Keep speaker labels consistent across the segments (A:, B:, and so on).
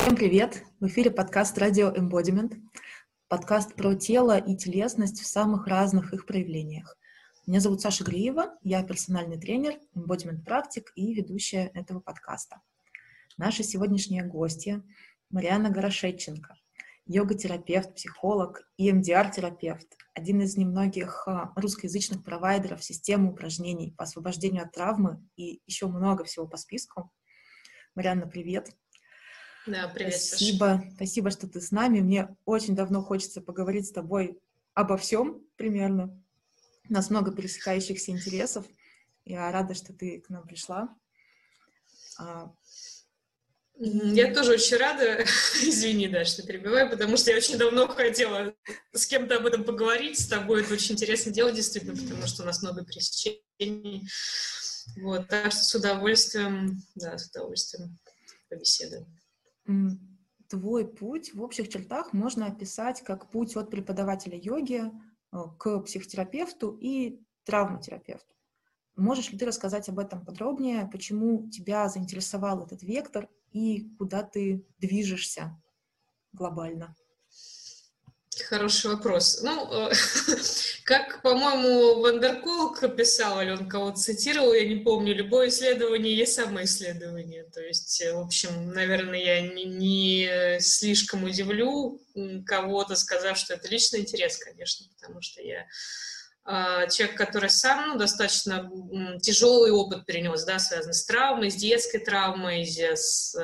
A: Всем привет! В эфире подкаст «Радио Embodiment», подкаст про тело и телесность в самых разных их проявлениях. Меня зовут Саша Гриева, я персональный тренер, embodiment практик и ведущая этого подкаста. Наши сегодняшние гости Мариана Горошетченко, йога-терапевт, психолог и МДР-терапевт, один из немногих а, русскоязычных провайдеров системы упражнений по освобождению от травмы и еще много всего по списку. Марианна, привет!
B: Да, привет,
A: Спасибо, Саша. спасибо, что ты с нами. Мне очень давно хочется поговорить с тобой обо всем примерно. У нас много пересекающихся интересов. Я рада, что ты к нам пришла.
B: А, я тоже очень рада, извини, да, что перебиваю, потому что я очень давно хотела с кем-то об этом поговорить, с тобой это очень интересное дело, действительно, потому что у нас много пересечений. Вот, так что с удовольствием, да, с удовольствием побеседуем
A: твой путь в общих чертах можно описать как путь от преподавателя йоги э, к психотерапевту и травматерапевту. Можешь ли ты рассказать об этом подробнее, почему тебя заинтересовал этот вектор и куда ты движешься глобально?
B: Хороший вопрос. Ну, э, как, по-моему, Вандерколк писал, или он кого-то цитировал, я не помню, любое исследование есть самоисследование. То есть, э, в общем, наверное, я не, не слишком удивлю кого-то, сказав, что это личный интерес, конечно, потому что я э, человек, который сам ну, достаточно тяжелый опыт перенес, да, связанный с травмой, с детской травмой, с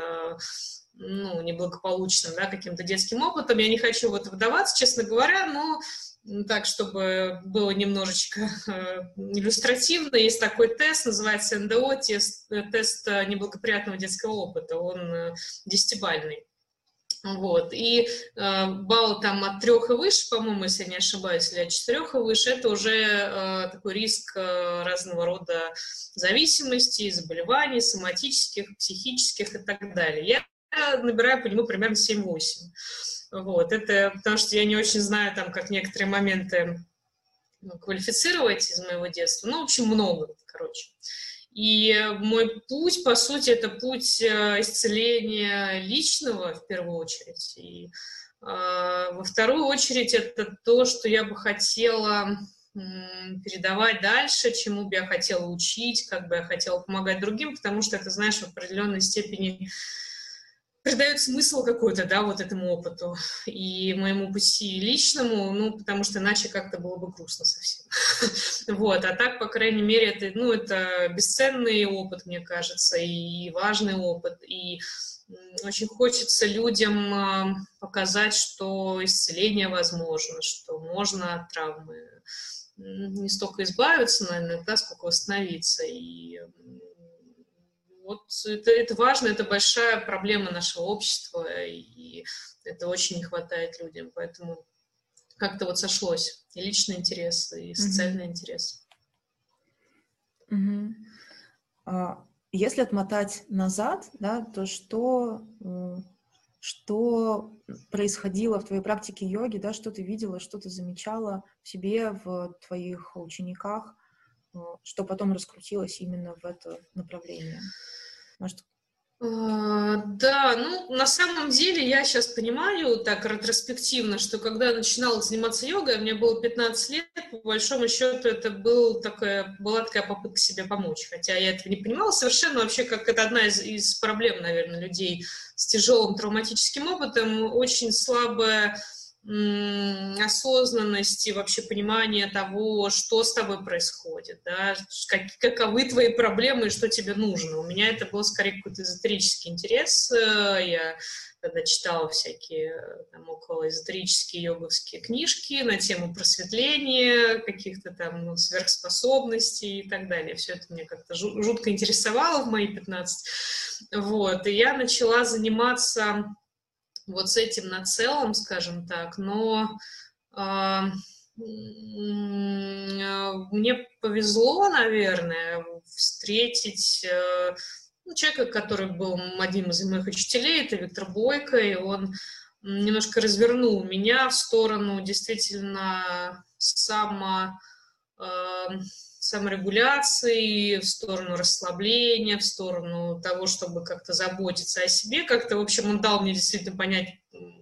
B: ну, неблагополучным, да, каким-то детским опытом. Я не хочу в это вдаваться, честно говоря, но так, чтобы было немножечко э, иллюстративно, есть такой тест, называется НДО, тест, э, тест э, неблагоприятного детского опыта, он десятибальный. Вот. И э, балл там от трех и выше, по-моему, если я не ошибаюсь, или от четырех и выше, это уже э, такой риск э, разного рода зависимостей, заболеваний, соматических, психических и так далее. Я набираю по нему примерно 7-8. Вот, это потому что я не очень знаю, там, как некоторые моменты ну, квалифицировать из моего детства. Ну, в общем, много, короче. И мой путь, по сути, это путь э, исцеления личного, в первую очередь. И э, во вторую очередь это то, что я бы хотела передавать дальше, чему бы я хотела учить, как бы я хотела помогать другим, потому что это, знаешь, в определенной степени придает смысл какой-то, да, вот этому опыту и моему пути личному, ну, потому что иначе как-то было бы грустно совсем. Вот, а так, по крайней мере, это, ну, это бесценный опыт, мне кажется, и важный опыт, и очень хочется людям а, показать, что исцеление возможно, что можно от травмы не столько избавиться, наверное, да, сколько восстановиться, и вот это, это важно, это большая проблема нашего общества, и это очень не хватает людям, поэтому как-то вот сошлось и личный интерес, и социальный mm-hmm. интерес.
A: Mm-hmm. А, если отмотать назад, да, то что, что происходило в твоей практике йоги, да, что ты видела, что ты замечала в себе, в твоих учениках, что потом раскрутилось именно в это направление?
B: Может, а, да, ну, на самом деле я сейчас понимаю так ретроспективно, что когда я начинала заниматься йогой, мне было 15 лет, по большому счету это был такая, была такая попытка себе помочь. Хотя я этого не понимала совершенно, вообще как это одна из, из проблем, наверное, людей с тяжелым травматическим опытом, очень слабая осознанности, вообще понимания того, что с тобой происходит, да, как, каковы твои проблемы и что тебе нужно. У меня это был скорее какой-то эзотерический интерес. Э, я когда читала всякие там, около эзотерические йоговские книжки на тему просветления, каких-то там ну, сверхспособностей и так далее. Все это мне как-то жутко интересовало в мои 15. Вот. И я начала заниматься вот с этим на целом, скажем так, но э, мне повезло, наверное, встретить э, ну, человека, который был одним из моих учителей, это Виктор Бойко, и он немножко развернул меня в сторону действительно само, э, саморегуляции, в сторону расслабления, в сторону того, чтобы как-то заботиться о себе. Как-то, в общем, он дал мне действительно понять,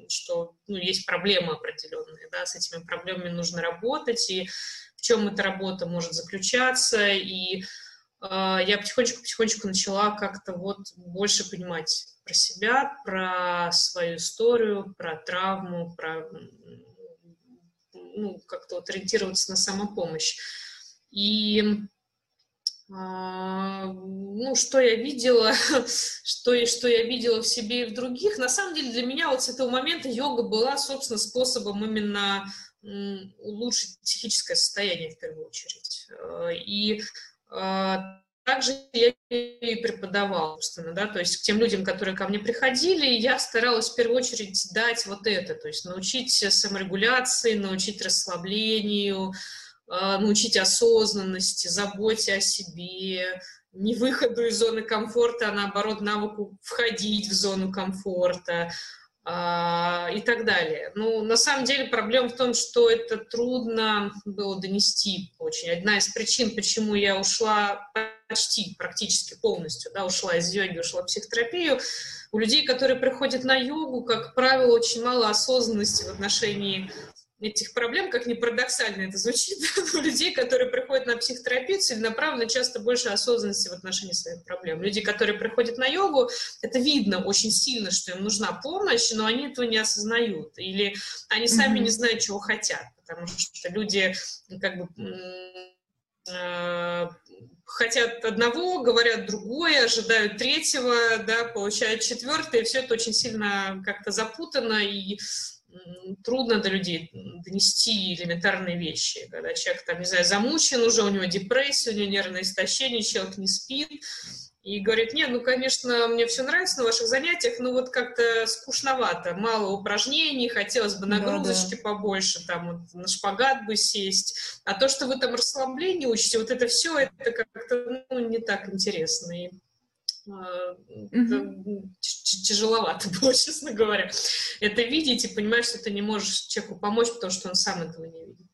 B: что ну, есть проблемы определенные, да, с этими проблемами нужно работать, и в чем эта работа может заключаться, и э, я потихонечку-потихонечку начала как-то вот больше понимать про себя, про свою историю, про травму, про ну, как-то вот ориентироваться на самопомощь. И а, ну, что я видела, что, что я видела в себе и в других. На самом деле для меня вот с этого момента йога была, собственно, способом именно улучшить психическое состояние в первую очередь. А, и а, также я и преподавала, собственно, да, то есть к тем людям, которые ко мне приходили, я старалась в первую очередь дать вот это, то есть научить саморегуляции, научить расслаблению, научить осознанности, заботе о себе, не выходу из зоны комфорта, а наоборот навыку входить в зону комфорта а, и так далее. Ну, на самом деле проблема в том, что это трудно было донести очень. Одна из причин, почему я ушла почти, практически полностью, да, ушла из йоги, ушла в психотерапию, у людей, которые приходят на йогу, как правило, очень мало осознанности в отношении этих проблем, как ни парадоксально это звучит, у людей, которые приходят на психотерапию, целенаправленно часто больше осознанности в отношении своих проблем. Люди, которые приходят на йогу, это видно очень сильно, что им нужна помощь, но они этого не осознают. Или они сами mm-hmm. не знают, чего хотят, потому что люди как бы э, хотят одного, говорят другое, ожидают третьего, да, получают четвертое, и все это очень сильно как-то запутано, и трудно до людей донести элементарные вещи. Когда человек, там, не знаю, замучен уже, у него депрессия, у него нервное истощение, человек не спит, и говорит, нет, ну, конечно, мне все нравится на ваших занятиях, но вот как-то скучновато, мало упражнений, хотелось бы нагрузочки да, да. побольше, там, вот, на шпагат бы сесть. А то, что вы там расслабление учите, вот это все, это как-то ну, не так интересно. И mm-hmm. тяжеловато было, честно говоря. Это видеть и понимать, что ты не можешь человеку помочь, потому что он сам этого не видит.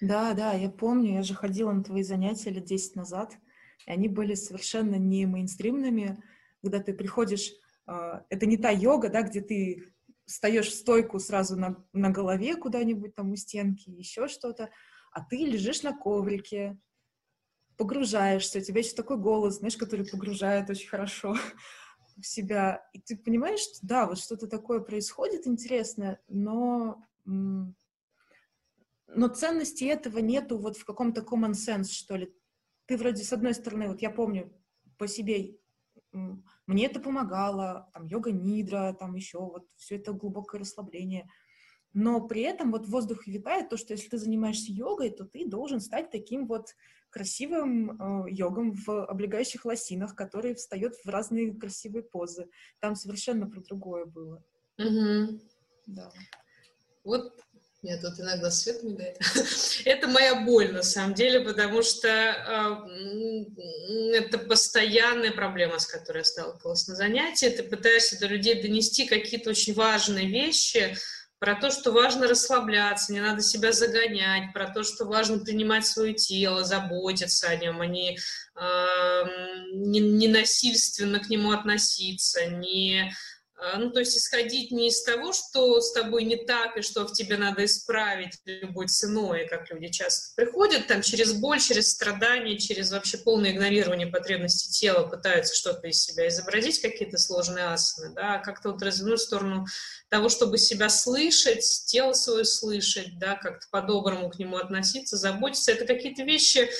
A: Да, да, я помню, я же ходила на твои занятия лет 10 назад, и они были совершенно не мейнстримными, когда ты приходишь, а, это не та йога, да, где ты встаешь в стойку сразу на, на голове куда-нибудь там у стенки, еще что-то, а ты лежишь на коврике, погружаешься, у тебя есть такой голос, знаешь, который погружает очень хорошо в себя. И ты понимаешь, что да, вот что-то такое происходит интересное, но, но ценности этого нету вот в каком-то common sense, что ли. Ты вроде с одной стороны, вот я помню по себе, мне это помогало, там, йога нидра, там еще вот все это глубокое расслабление — но при этом вот в воздухе витает то, что если ты занимаешься йогой, то ты должен стать таким вот красивым э, йогом в облегающих лосинах, который встает в разные красивые позы. Там совершенно про другое было.
B: Угу. Да. Вот нет, тут иногда свет мигает. это моя боль, на самом деле, потому что э, это постоянная проблема, с которой я сталкивалась на занятии. Ты пытаешься до людей донести какие-то очень важные вещи, про то, что важно расслабляться, не надо себя загонять, про то, что важно принимать свое тело, заботиться о нем, а не, э, не, не насильственно к нему относиться, не ну, то есть исходить не из того, что с тобой не так, и что в тебе надо исправить любой ценой, как люди часто приходят, там, через боль, через страдания, через вообще полное игнорирование потребностей тела пытаются что-то из себя изобразить, какие-то сложные асаны, да, а как-то вот развернуть в сторону того, чтобы себя слышать, тело свое слышать, да, как-то по-доброму к нему относиться, заботиться, это какие-то вещи,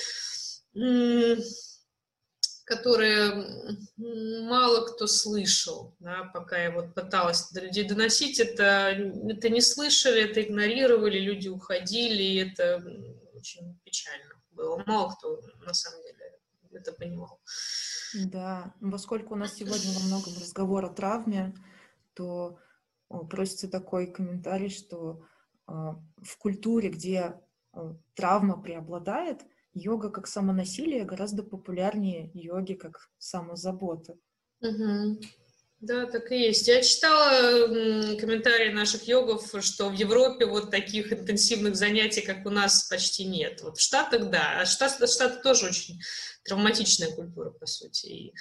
B: которые мало кто слышал, да, пока я вот пыталась до людей доносить, это, это не слышали, это игнорировали, люди уходили, и это очень печально было. Мало кто, на самом деле, это понимал.
A: Да, поскольку у нас сегодня во многом разговор о травме, то просится такой комментарий, что э, в культуре, где э, травма преобладает, йога как самонасилие гораздо популярнее йоги как самозабота.
B: Угу. Да, так и есть. Я читала комментарии наших йогов, что в Европе вот таких интенсивных занятий, как у нас, почти нет. Вот в Штатах, да. А Штаты, Штаты тоже очень травматичная культура, по сути. И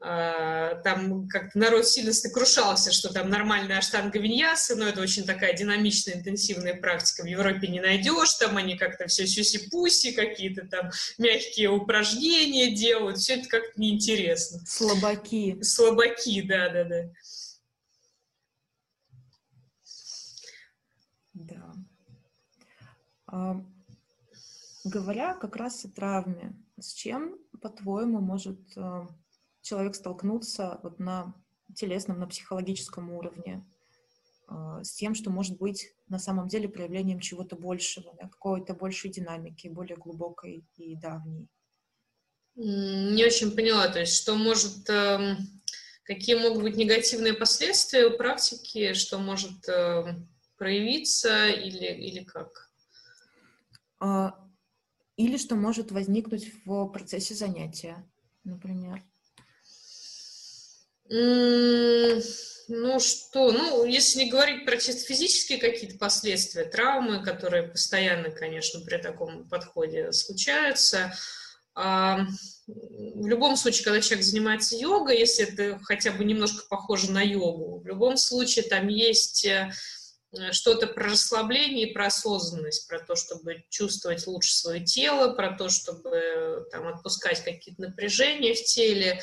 B: там как-то народ сильно сокрушался, что там нормальная аштанга виньясы, но это очень такая динамичная, интенсивная практика. В Европе не найдешь, там они как-то все сюси-пуси, какие-то там мягкие упражнения делают, все это как-то неинтересно.
A: Слабаки.
B: Слабаки, да-да-да.
A: Да. А, говоря как раз о травме, с чем, по-твоему, может а, человек столкнуться вот на телесном, на психологическом уровне э, с тем, что может быть на самом деле проявлением чего-то большего, да, какой-то большей динамики, более глубокой и давней.
B: Не очень поняла, то есть что может, э, какие могут быть негативные последствия у практики, что может э, проявиться или, или как?
A: А, или что может возникнуть в процессе занятия, например.
B: Ну что, ну, если не говорить про чисто физические какие-то последствия, травмы, которые постоянно, конечно, при таком подходе случаются, а, в любом случае, когда человек занимается йогой, если это хотя бы немножко похоже на йогу, в любом случае там есть э, что-то про расслабление и про осознанность, про то, чтобы чувствовать лучше свое тело, про то, чтобы там отпускать какие-то напряжения в теле, Э,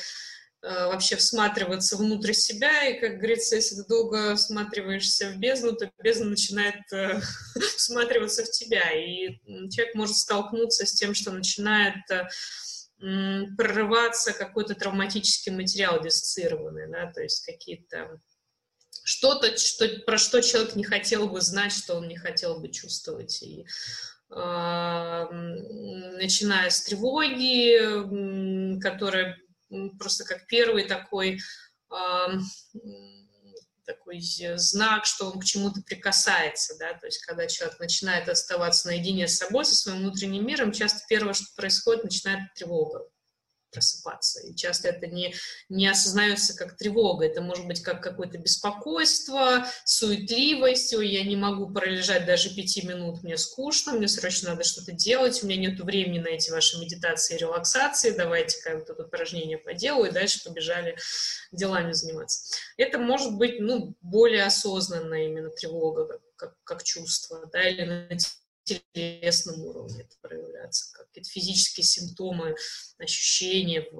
B: вообще всматриваться внутрь себя, и, как говорится, если ты долго всматриваешься в бездну, то бездна начинает э, всматриваться в тебя, и человек может столкнуться с тем, что начинает э, прорываться какой-то травматический материал диссоциированный, да, то есть какие-то что-то, что, про что человек не хотел бы знать, что он не хотел бы чувствовать. И, э, начиная с тревоги, которая просто как первый такой, такой знак, что он к чему-то прикасается, да, то есть когда человек начинает оставаться наедине с собой, со своим внутренним миром, часто первое, что происходит, начинает тревога просыпаться. И часто это не, не осознается как тревога, это может быть как какое-то беспокойство, суетливость, ой, я не могу пролежать даже пяти минут, мне скучно, мне срочно надо что-то делать, у меня нет времени на эти ваши медитации и релаксации, давайте-ка вот это упражнение поделаю, и дальше побежали делами заниматься. Это может быть, ну, более осознанная именно тревога, как, как, как чувство, да, или телесном уровне это проявляться, какие-то физические симптомы, ощущения в,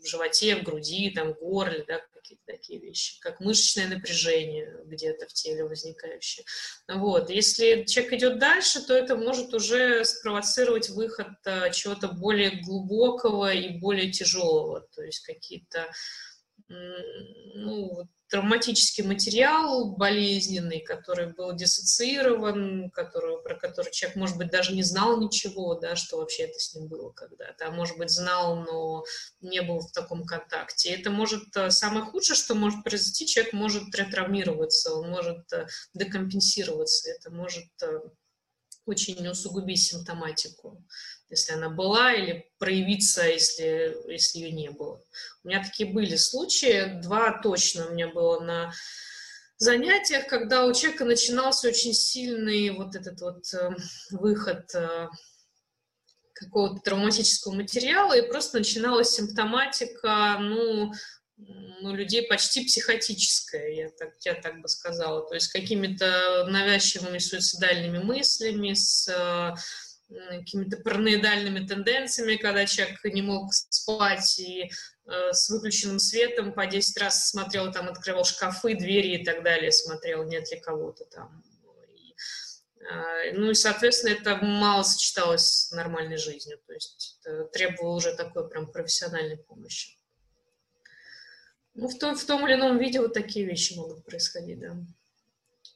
B: в животе, в груди, там, в горле, да, какие-то такие вещи, как мышечное напряжение где-то в теле возникающее. Вот. Если человек идет дальше, то это может уже спровоцировать выход а, чего-то более глубокого и более тяжелого, то есть какие-то ну, травматический материал болезненный, который был диссоциирован, который, про который человек, может быть, даже не знал ничего, да, что вообще это с ним было когда-то, а может быть, знал, но не был в таком контакте. Это может, э, самое худшее, что может произойти, человек может ретравмироваться, он может э, декомпенсироваться, это может э, очень усугубить симптоматику если она была, или проявиться, если, если ее не было. У меня такие были случаи, два точно у меня было на занятиях, когда у человека начинался очень сильный вот этот вот э, выход э, какого-то травматического материала, и просто начиналась симптоматика, ну, ну, людей почти психотическая, я так, я так бы сказала, то есть какими-то навязчивыми суицидальными мыслями, с э, какими-то параноидальными тенденциями, когда человек не мог спать и э, с выключенным светом по 10 раз смотрел, там, открывал шкафы, двери и так далее, смотрел, нет ли кого-то там. И, э, ну и, соответственно, это мало сочеталось с нормальной жизнью, то есть требовало уже такой прям профессиональной помощи. Ну, в том, в том или ином виде вот такие вещи могут происходить, да.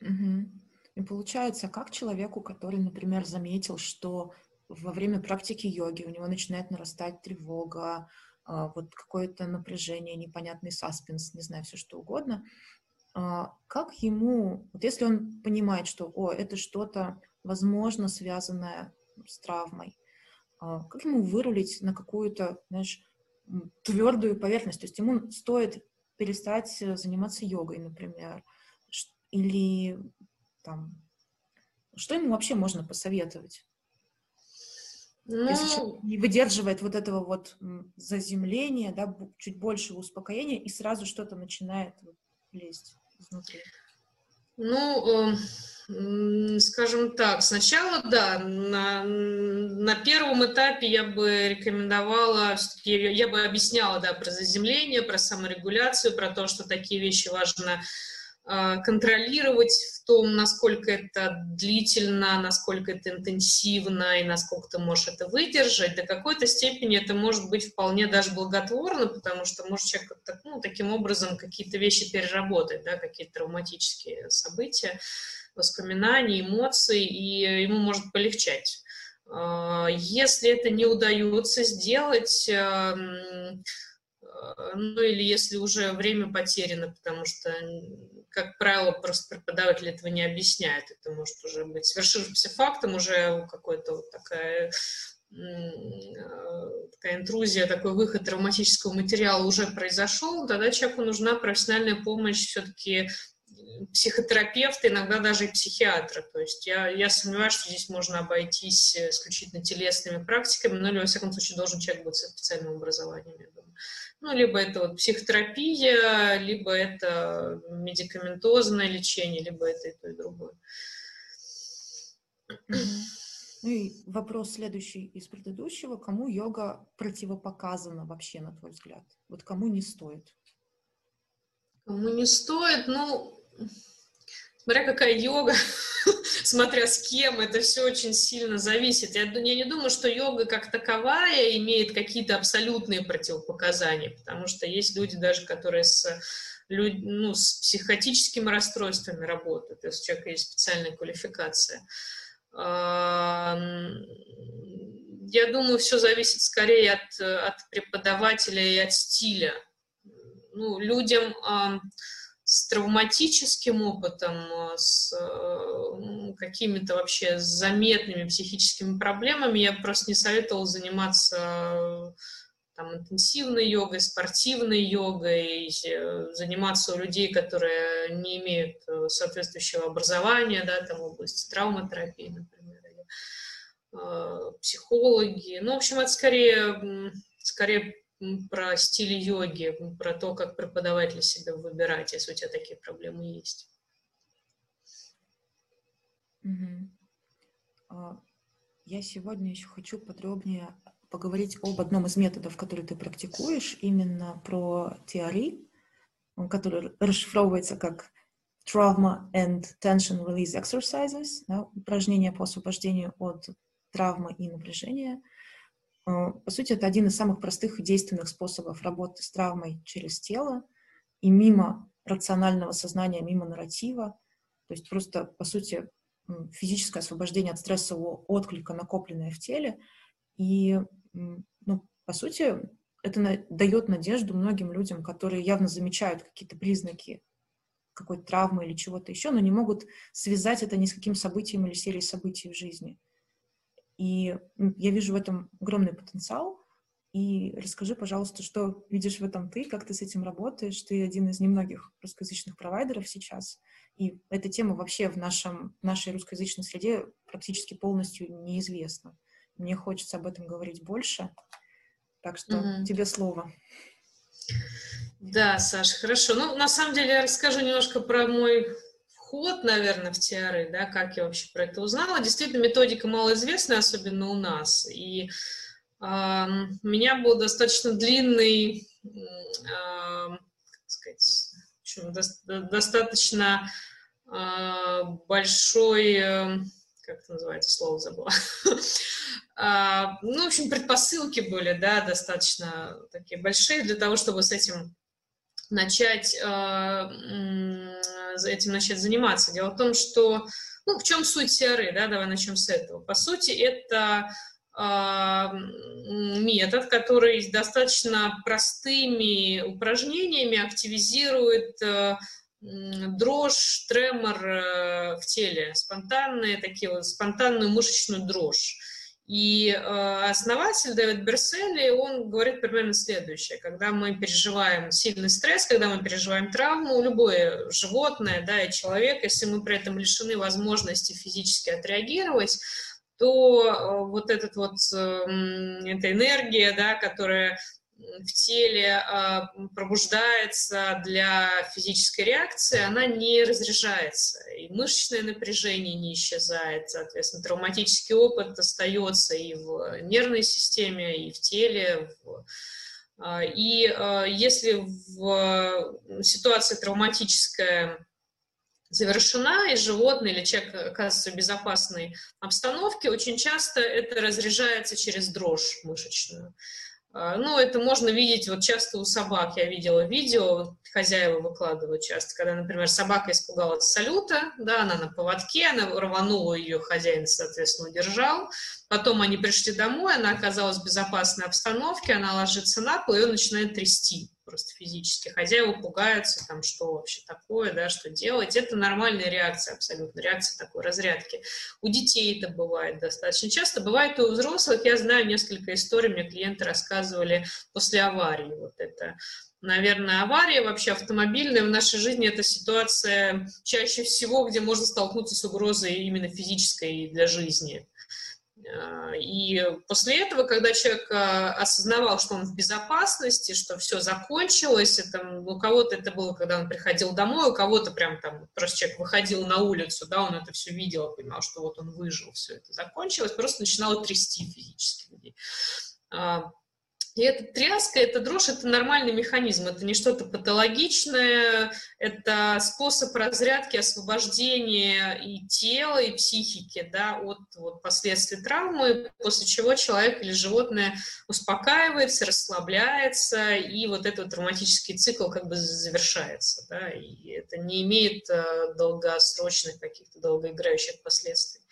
A: Угу. И получается, как человеку, который, например, заметил, что во время практики йоги у него начинает нарастать тревога, а, вот какое-то напряжение, непонятный саспенс, не знаю, все что угодно, а, как ему, вот если он понимает, что, о, это что-то, возможно, связанное с травмой, а, как ему вырулить на какую-то, знаешь, твердую поверхность? То есть ему стоит перестать заниматься йогой, например, или там, что ему вообще можно посоветовать? Ну... Если человек не выдерживает вот этого вот заземления, да, чуть большего успокоения, и сразу что-то начинает лезть изнутри.
B: Ну, э, скажем так, сначала, да, на, на первом этапе я бы рекомендовала, я бы объясняла, да, про заземление, про саморегуляцию, про то, что такие вещи важно контролировать в том, насколько это длительно, насколько это интенсивно и насколько ты можешь это выдержать, до какой-то степени это может быть вполне даже благотворно, потому что может человек ну, таким образом какие-то вещи переработать, да, какие-то травматические события, воспоминания, эмоции, и ему может полегчать. А, если это не удается сделать, эм, э, ну или если уже время потеряно, потому что как правило, просто преподаватель этого не объясняет. Это может уже быть свершившимся фактом, уже какой-то вот такая такая интрузия, такой выход травматического материала уже произошел, тогда человеку нужна профессиональная помощь все-таки психотерапевта, иногда даже и психиатра. То есть я, я сомневаюсь, что здесь можно обойтись исключительно телесными практиками, но или, во всяком случае, должен человек быть со специальным образованием, я думаю. Ну, либо это вот психотерапия, либо это медикаментозное лечение, либо это и то, и другое.
A: Ну и вопрос следующий из предыдущего. Кому йога противопоказана вообще, на твой взгляд? Вот кому не стоит?
B: Кому не стоит? Ну, смотря какая йога, смотря с кем, это все очень сильно зависит. Я, я не думаю, что йога как таковая имеет какие-то абсолютные противопоказания, потому что есть люди даже, которые с, ну, с психотическими расстройствами работают, есть у человека есть специальная квалификация. Я думаю, все зависит скорее от, от преподавателя и от стиля. Ну, людям с травматическим опытом, э, с э, какими-то вообще заметными психическими проблемами, я просто не советовала заниматься э, там, интенсивной йогой, спортивной йогой, заниматься у людей, которые не имеют соответствующего образования, да, там, в области травматерапии, например, или э, психологи. Ну, в общем, это скорее, скорее про стиль йоги, про то, как преподавателя себя выбирать, если у тебя такие проблемы есть.
A: Угу. Я сегодня еще хочу подробнее поговорить об одном из методов, который ты практикуешь, именно про TRE, который расшифровывается как Trauma and Tension Release Exercises, да, упражнения по освобождению от травмы и напряжения – по сути, это один из самых простых и действенных способов работы с травмой через тело и мимо рационального сознания, мимо нарратива. То есть просто, по сути, физическое освобождение от стрессового отклика, накопленное в теле. И, ну, по сути, это дает надежду многим людям, которые явно замечают какие-то признаки какой-то травмы или чего-то еще, но не могут связать это ни с каким событием или серией событий в жизни. И я вижу в этом огромный потенциал. И расскажи, пожалуйста, что видишь в этом ты, как ты с этим работаешь. Ты один из немногих русскоязычных провайдеров сейчас. И эта тема вообще в нашем, нашей русскоязычной среде практически полностью неизвестна. Мне хочется об этом говорить больше. Так что mm-hmm. тебе слово.
B: Да, Саша, хорошо. Ну, на самом деле, я расскажу немножко про мой вход, наверное, в TRE, да, как я вообще про это узнала. Действительно, методика малоизвестная, особенно у нас. И э, у меня был достаточно длинный, э, как сказать, общем, до, достаточно э, большой, э, как это называется, слово забыла. ну, в общем, предпосылки были, да, достаточно такие большие для того, чтобы с этим начать этим начать заниматься. Дело в том, что, ну, в чем суть CRE, да, давай начнем с этого. По сути, это метод, который достаточно простыми упражнениями активизирует э, дрожь, тремор э, в теле, спонтанные такие вот, спонтанную мышечную дрожь. И э, основатель Дэвид Берсели, он говорит примерно следующее. Когда мы переживаем сильный стресс, когда мы переживаем травму, любое животное да, и человек, если мы при этом лишены возможности физически отреагировать, то э, вот этот вот, э, эта энергия, да, которая в теле а, пробуждается для физической реакции, она не разряжается. И мышечное напряжение не исчезает, соответственно, травматический опыт остается и в нервной системе, и в теле. А, и а, если в ситуация травматическая завершена, и животное или человек оказывается в безопасной обстановке, очень часто это разряжается через дрожь мышечную. А, ну, это можно видеть вот часто у собак. Я видела видео, хозяева выкладывают часто, когда, например, собака испугалась салюта, да, она на поводке, она рванула ее, хозяин, соответственно, удержал. Потом они пришли домой, она оказалась в безопасной обстановке, она ложится на пол, ее начинает трясти просто физически. Хозяева пугаются, там, что вообще такое, да, что делать. Это нормальная реакция абсолютно, реакция такой разрядки. У детей это бывает достаточно часто. Бывает и у взрослых. Я знаю несколько историй, мне клиенты рассказывали после аварии. Вот это наверное, авария вообще автомобильная в нашей жизни это ситуация чаще всего, где можно столкнуться с угрозой именно физической для жизни. А, и после этого, когда человек а, осознавал, что он в безопасности, что все закончилось, это, у кого-то это было, когда он приходил домой, у кого-то прям там просто человек выходил на улицу, да, он это все видел, понимал, что вот он выжил, все это закончилось, просто начинало трясти физически людей. А, и эта тряска, эта дрожь – это нормальный механизм, это не что-то патологичное, это способ разрядки, освобождения и тела, и психики да, от вот, последствий травмы, после чего человек или животное успокаивается, расслабляется, и вот этот травматический цикл как бы завершается. Да, и это не имеет э, долгосрочных каких-то долгоиграющих последствий.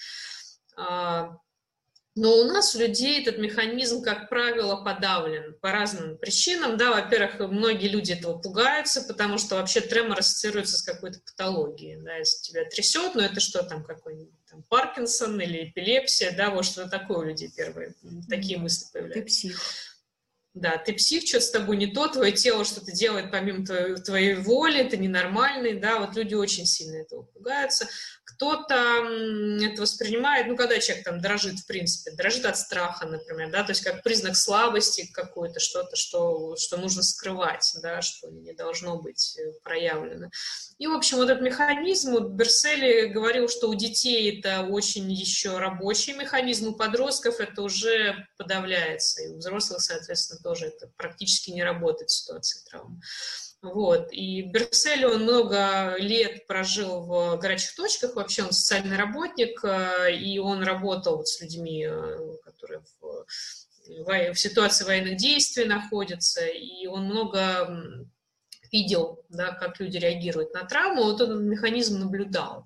B: Но у нас, у людей, этот механизм, как правило, подавлен по разным причинам. Да, во-первых, многие люди этого пугаются, потому что вообще тремор ассоциируется с какой-то патологией. Да, если тебя трясет, ну это что там, какой-нибудь там, Паркинсон или эпилепсия, да, вот что такое у людей первые, такие мысли появляются.
A: Ты псих.
B: Да, ты псих, что-то с тобой не то, твое тело что-то делает помимо твоей, твоей воли, ты ненормальный, да, вот люди очень сильно этого пугаются. Кто-то это воспринимает, ну, когда человек там дрожит, в принципе, дрожит от страха, например, да, то есть как признак слабости какой-то, что-то, что, что нужно скрывать, да, что не должно быть э, проявлено. И, в общем, вот этот механизм, вот Берсели говорил, что у детей это очень еще рабочий механизм, у подростков это уже подавляется, и у взрослых, соответственно, тоже это практически не работает ситуация травмы. Вот. И Берсель, он много лет прожил в горячих точках, вообще он социальный работник, э, и он работал с людьми, э, которые в, в ситуации военных действий находятся, и он много видел, да, как люди реагируют на травму, вот этот механизм наблюдал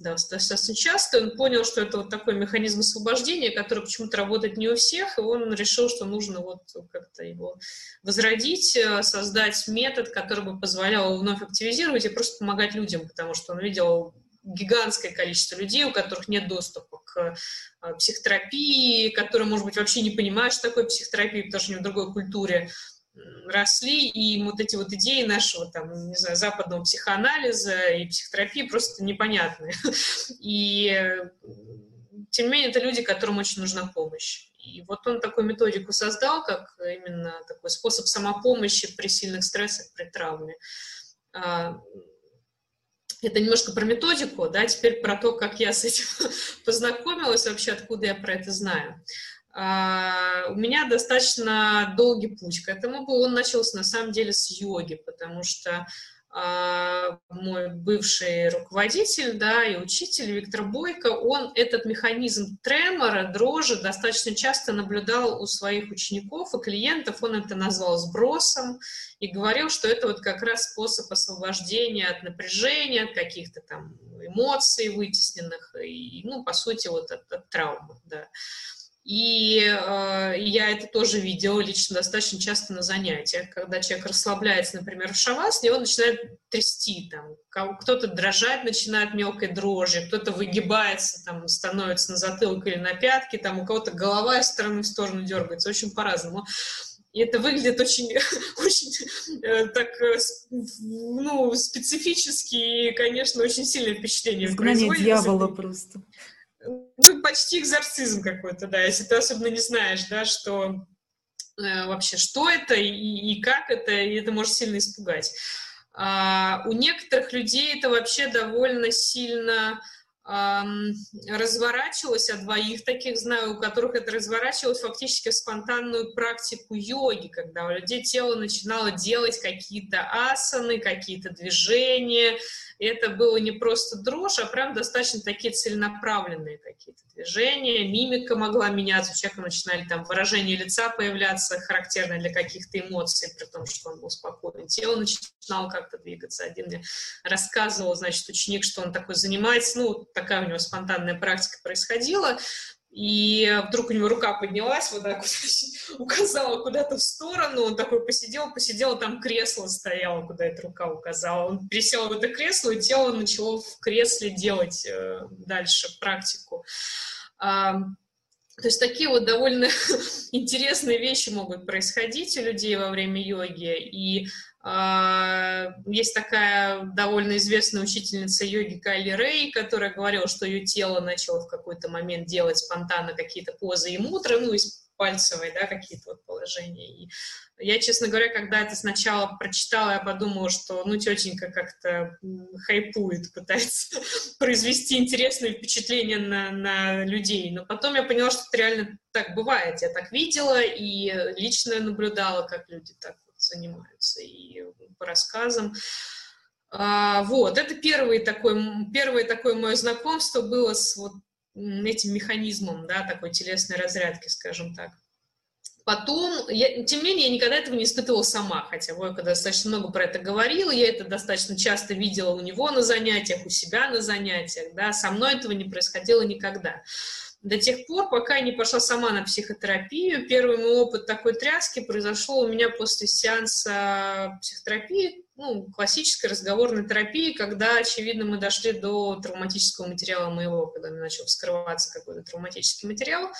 B: да, достаточно часто. Он понял, что это вот такой механизм освобождения, который почему-то работает не у всех, и он решил, что нужно вот как-то его возродить, э, создать метод, который бы позволял вновь активизировать и просто помогать людям, потому что он видел гигантское количество людей, у которых нет доступа к э, психотерапии, которые, может быть, вообще не понимают, что такое психотерапия, потому что они в другой культуре росли, и вот эти вот идеи нашего, там, не знаю, западного психоанализа и психотерапии просто непонятны. И тем не менее, это люди, которым очень нужна помощь. И вот он такую методику создал, как именно такой способ самопомощи при сильных стрессах, при травме. А, это немножко про методику, да, теперь про то, как я с этим познакомилась, вообще откуда я про это знаю. А, у меня достаточно долгий путь к этому был. Он начался на самом деле с йоги, потому что а, мой бывший руководитель, да, и учитель Виктор Бойко, он этот механизм тремора, дрожи достаточно часто наблюдал у своих учеников и клиентов, он это назвал сбросом и говорил, что это вот как раз способ освобождения от напряжения, от каких-то там эмоций вытесненных и, ну, по сути, вот от, от травмы, да. И э, я это тоже видела лично достаточно часто на занятиях, когда человек расслабляется, например, в шавас, его начинает трясти, там, кто-то дрожать начинает мелкой дрожью, кто-то выгибается, там, становится на затылок или на пятки, там, у кого-то голова из стороны в сторону дергается, очень по-разному. И это выглядит очень, очень э, так, э, ну, специфически и, конечно, очень сильное впечатление
A: Изгнание производит. дьявола просто.
B: Ну, почти экзорцизм какой-то, да, если ты особенно не знаешь, да, что э, вообще, что это и, и как это, и это может сильно испугать. А, у некоторых людей это вообще довольно сильно разворачивалось, а двоих таких знаю, у которых это разворачивалось фактически в спонтанную практику йоги, когда у людей тело начинало делать какие-то асаны, какие-то движения, и это было не просто дрожь, а прям достаточно такие целенаправленные какие-то движения. Мимика могла меняться, у человека начинали там выражения лица появляться, характерные для каких-то эмоций, при том, что он был спокоен. Тело начинало как-то двигаться. Один мне рассказывал, значит, ученик, что он такой занимается, ну, такая у него спонтанная практика происходила, и вдруг у него рука поднялась, вот так вот указала куда-то в сторону, он такой посидел, посидел, там кресло стояло, куда эта рука указала. Он пересел в это кресло, и тело начало в кресле делать э, дальше практику. А, то есть такие вот довольно интересные вещи могут происходить у людей во время йоги, и есть такая довольно известная учительница йоги Кайли Рэй, которая говорила, что ее тело начало в какой-то момент делать спонтанно какие-то позы и мутры, ну, из пальцевой, да, какие-то вот положения. И я, честно говоря, когда это сначала прочитала, я подумала, что, ну, тетенька как-то хайпует, пытается произвести интересное впечатление на, на людей. Но потом я поняла, что это реально так бывает. Я так видела и лично наблюдала, как люди так занимаются и по рассказам. А, вот, это первый такой, первое такое мое знакомство было с вот этим механизмом, да, такой телесной разрядки, скажем так. Потом, я, тем не менее, я никогда этого не испытывала сама, хотя Войка достаточно много про это говорила, я это достаточно часто видела у него на занятиях, у себя на занятиях, да, со мной этого не происходило никогда до тех пор, пока я не пошла сама на психотерапию. Первый мой опыт такой тряски произошел у меня после сеанса психотерапии, ну, классической разговорной терапии, когда, очевидно, мы дошли до травматического материала моего, когда начал вскрываться какой-то травматический материал.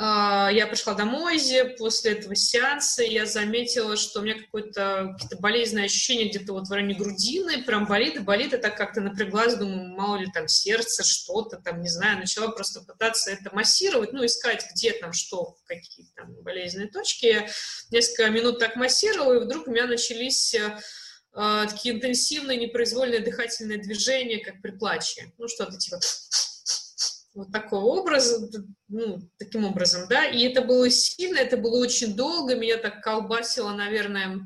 B: А, я пришла домой после этого сеанса, и я заметила, что у меня какое-то какие-то болезненные ощущения где-то вот в районе грудины, прям болит и болит, и так как-то напряглась, думаю, мало ли там сердце, что-то там, не знаю, начала просто пытаться это массировать, ну, искать, где там что, какие там болезненные точки. Несколько минут так массировала, и вдруг у меня начались э, такие интенсивные непроизвольные дыхательные движения, как при плаче, ну, что-то типа вот такого образа, ну, таким образом, да, и это было сильно, это было очень долго, меня так колбасило, наверное,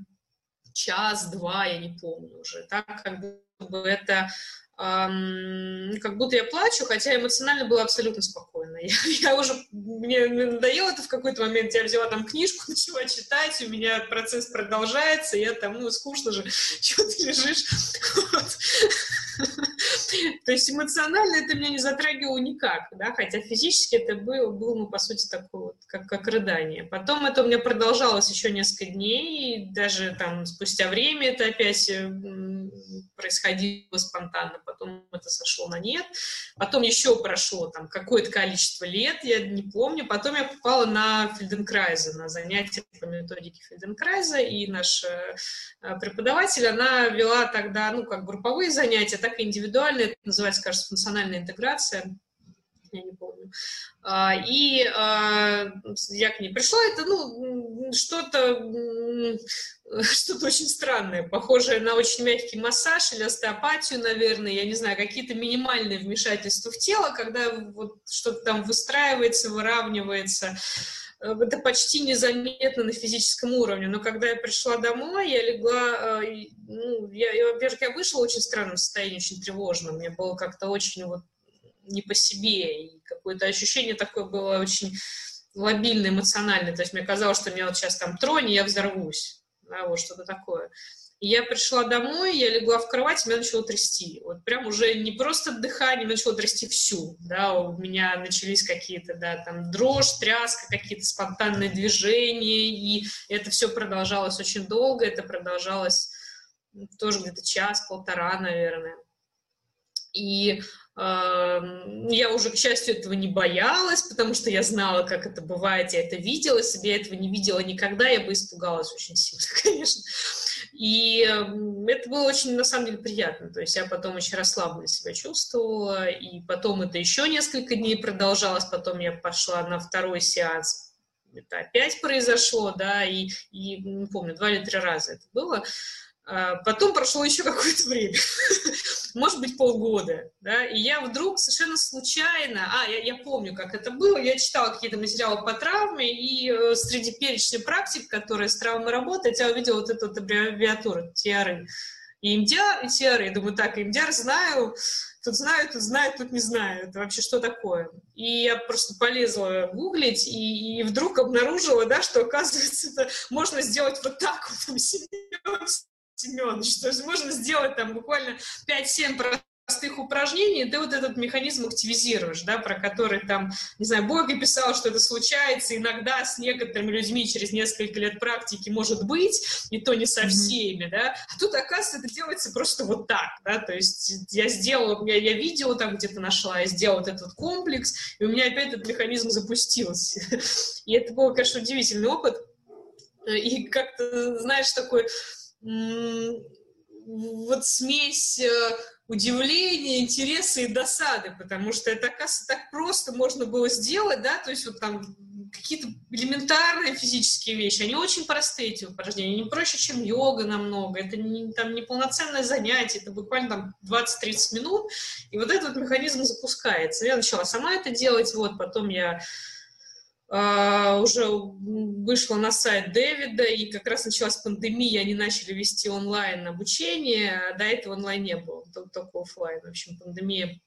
B: час-два, я не помню уже, так, как бы это эм, как будто я плачу, хотя эмоционально была абсолютно спокойна. Я, я уже, мне надоело это в какой-то момент, я взяла там книжку, начала читать, у меня процесс продолжается, я там, ну, скучно же, что ты лежишь. Вот. То есть эмоционально это меня не затрагивало никак, да, хотя физически это было, было ну, по сути, такое вот, как, как рыдание. Потом это у меня продолжалось еще несколько дней, и даже там спустя время это опять э, происходило спонтанно, потом это сошло на нет. Потом еще прошло там какое-то количество лет, я не помню. Потом я попала на Фельденкрайза, на занятия по методике Фельденкрайза, и наш э, преподаватель, она вела тогда, ну, как групповые занятия, так и индивидуальные, это называется, кажется, функциональная интеграция, я не помню. А, и а, я к ней пришла, это, ну, что-то что-то очень странное, похожее на очень мягкий массаж или остеопатию, наверное, я не знаю, какие-то минимальные вмешательства в тело, когда вот что-то там выстраивается, выравнивается, это почти незаметно на физическом уровне. Но когда я пришла домой, я легла, э, ну, я, я, во-первых, я вышла в очень странном состоянии, очень тревожном. Мне было как-то очень вот не по себе, и какое-то ощущение такое было очень лобильное, эмоциональное. То есть мне казалось, что меня вот сейчас там троне, я взорвусь, да, вот что-то такое. Я пришла домой, я легла в кровать, меня начало трясти. Вот прям уже не просто дыхание, начало трясти всю, да, у меня начались какие-то, да, там дрожь, тряска, какие-то спонтанные движения, и это все продолжалось очень долго, это продолжалось тоже где-то час-полтора, наверное. И я уже, к счастью, этого не боялась, потому что я знала, как это бывает, я это видела, себе этого не видела никогда, я бы испугалась очень сильно, конечно. И это было очень, на самом деле, приятно. То есть я потом очень расслабленно себя чувствовала, и потом это еще несколько дней продолжалось, потом я пошла на второй сеанс, это опять произошло, да, и, и не помню, два или три раза это было. А, потом прошло еще какое-то время, может быть, полгода, да, и я вдруг совершенно случайно, а, я, я помню, как это было, я читала какие-то материалы по травме, и э, среди перечня практик, которые с травмой работают, я увидела вот эту вот аббревиатуру TRI. И МДР, и TRI, я думаю, так, МДР знаю, тут знаю, тут знаю, тут не знаю, это вообще что такое? И я просто полезла гуглить, и, и вдруг обнаружила, да, что, оказывается, это можно сделать вот так вот, Семенович. То есть можно сделать там буквально 5-7 простых упражнений, ты вот этот механизм активизируешь, да, про который там, не знаю, Бога писал, что это случается иногда с некоторыми людьми через несколько лет практики может быть, и то не со всеми, mm-hmm. да, а тут, оказывается, это делается просто вот так, да, то есть я сделала, я, я видео там где-то нашла, я сделала вот этот комплекс, и у меня опять этот механизм запустился. И это был, конечно, удивительный опыт, и как-то, знаешь, такой вот смесь э, удивления, интереса и досады, потому что это, оказывается, так просто можно было сделать, да, то есть вот там какие-то элементарные физические вещи, они очень простые, эти упражнения, не проще, чем йога намного, это не, там не полноценное занятие, это буквально там 20-30 минут, и вот этот механизм запускается. Я начала сама это делать, вот, потом я уже вышла на сайт Дэвида, и как раз началась пандемия, они начали вести онлайн обучение, а до этого онлайн не было, только офлайн. В общем, пандемия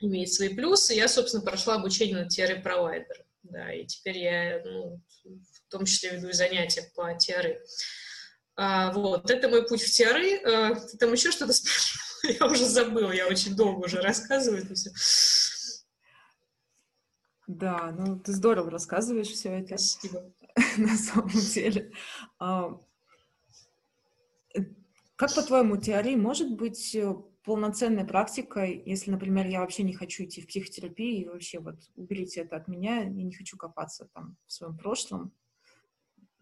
B: имеет свои плюсы. Я, собственно, прошла обучение на TRE провайдер, да, и теперь я, ну, в том числе веду занятия по TRE. А, вот, это мой путь в TRE. А, ты там еще что-то спрашивал? Я уже забыла, я очень долго уже рассказываю это все.
A: Да, ну ты здорово рассказываешь все это.
B: Спасибо.
A: На самом деле. А, э, как по-твоему, теория может быть э, полноценной практикой, если, например, я вообще не хочу идти в психотерапию и вообще вот уберите это от меня, я не хочу копаться там в своем прошлом,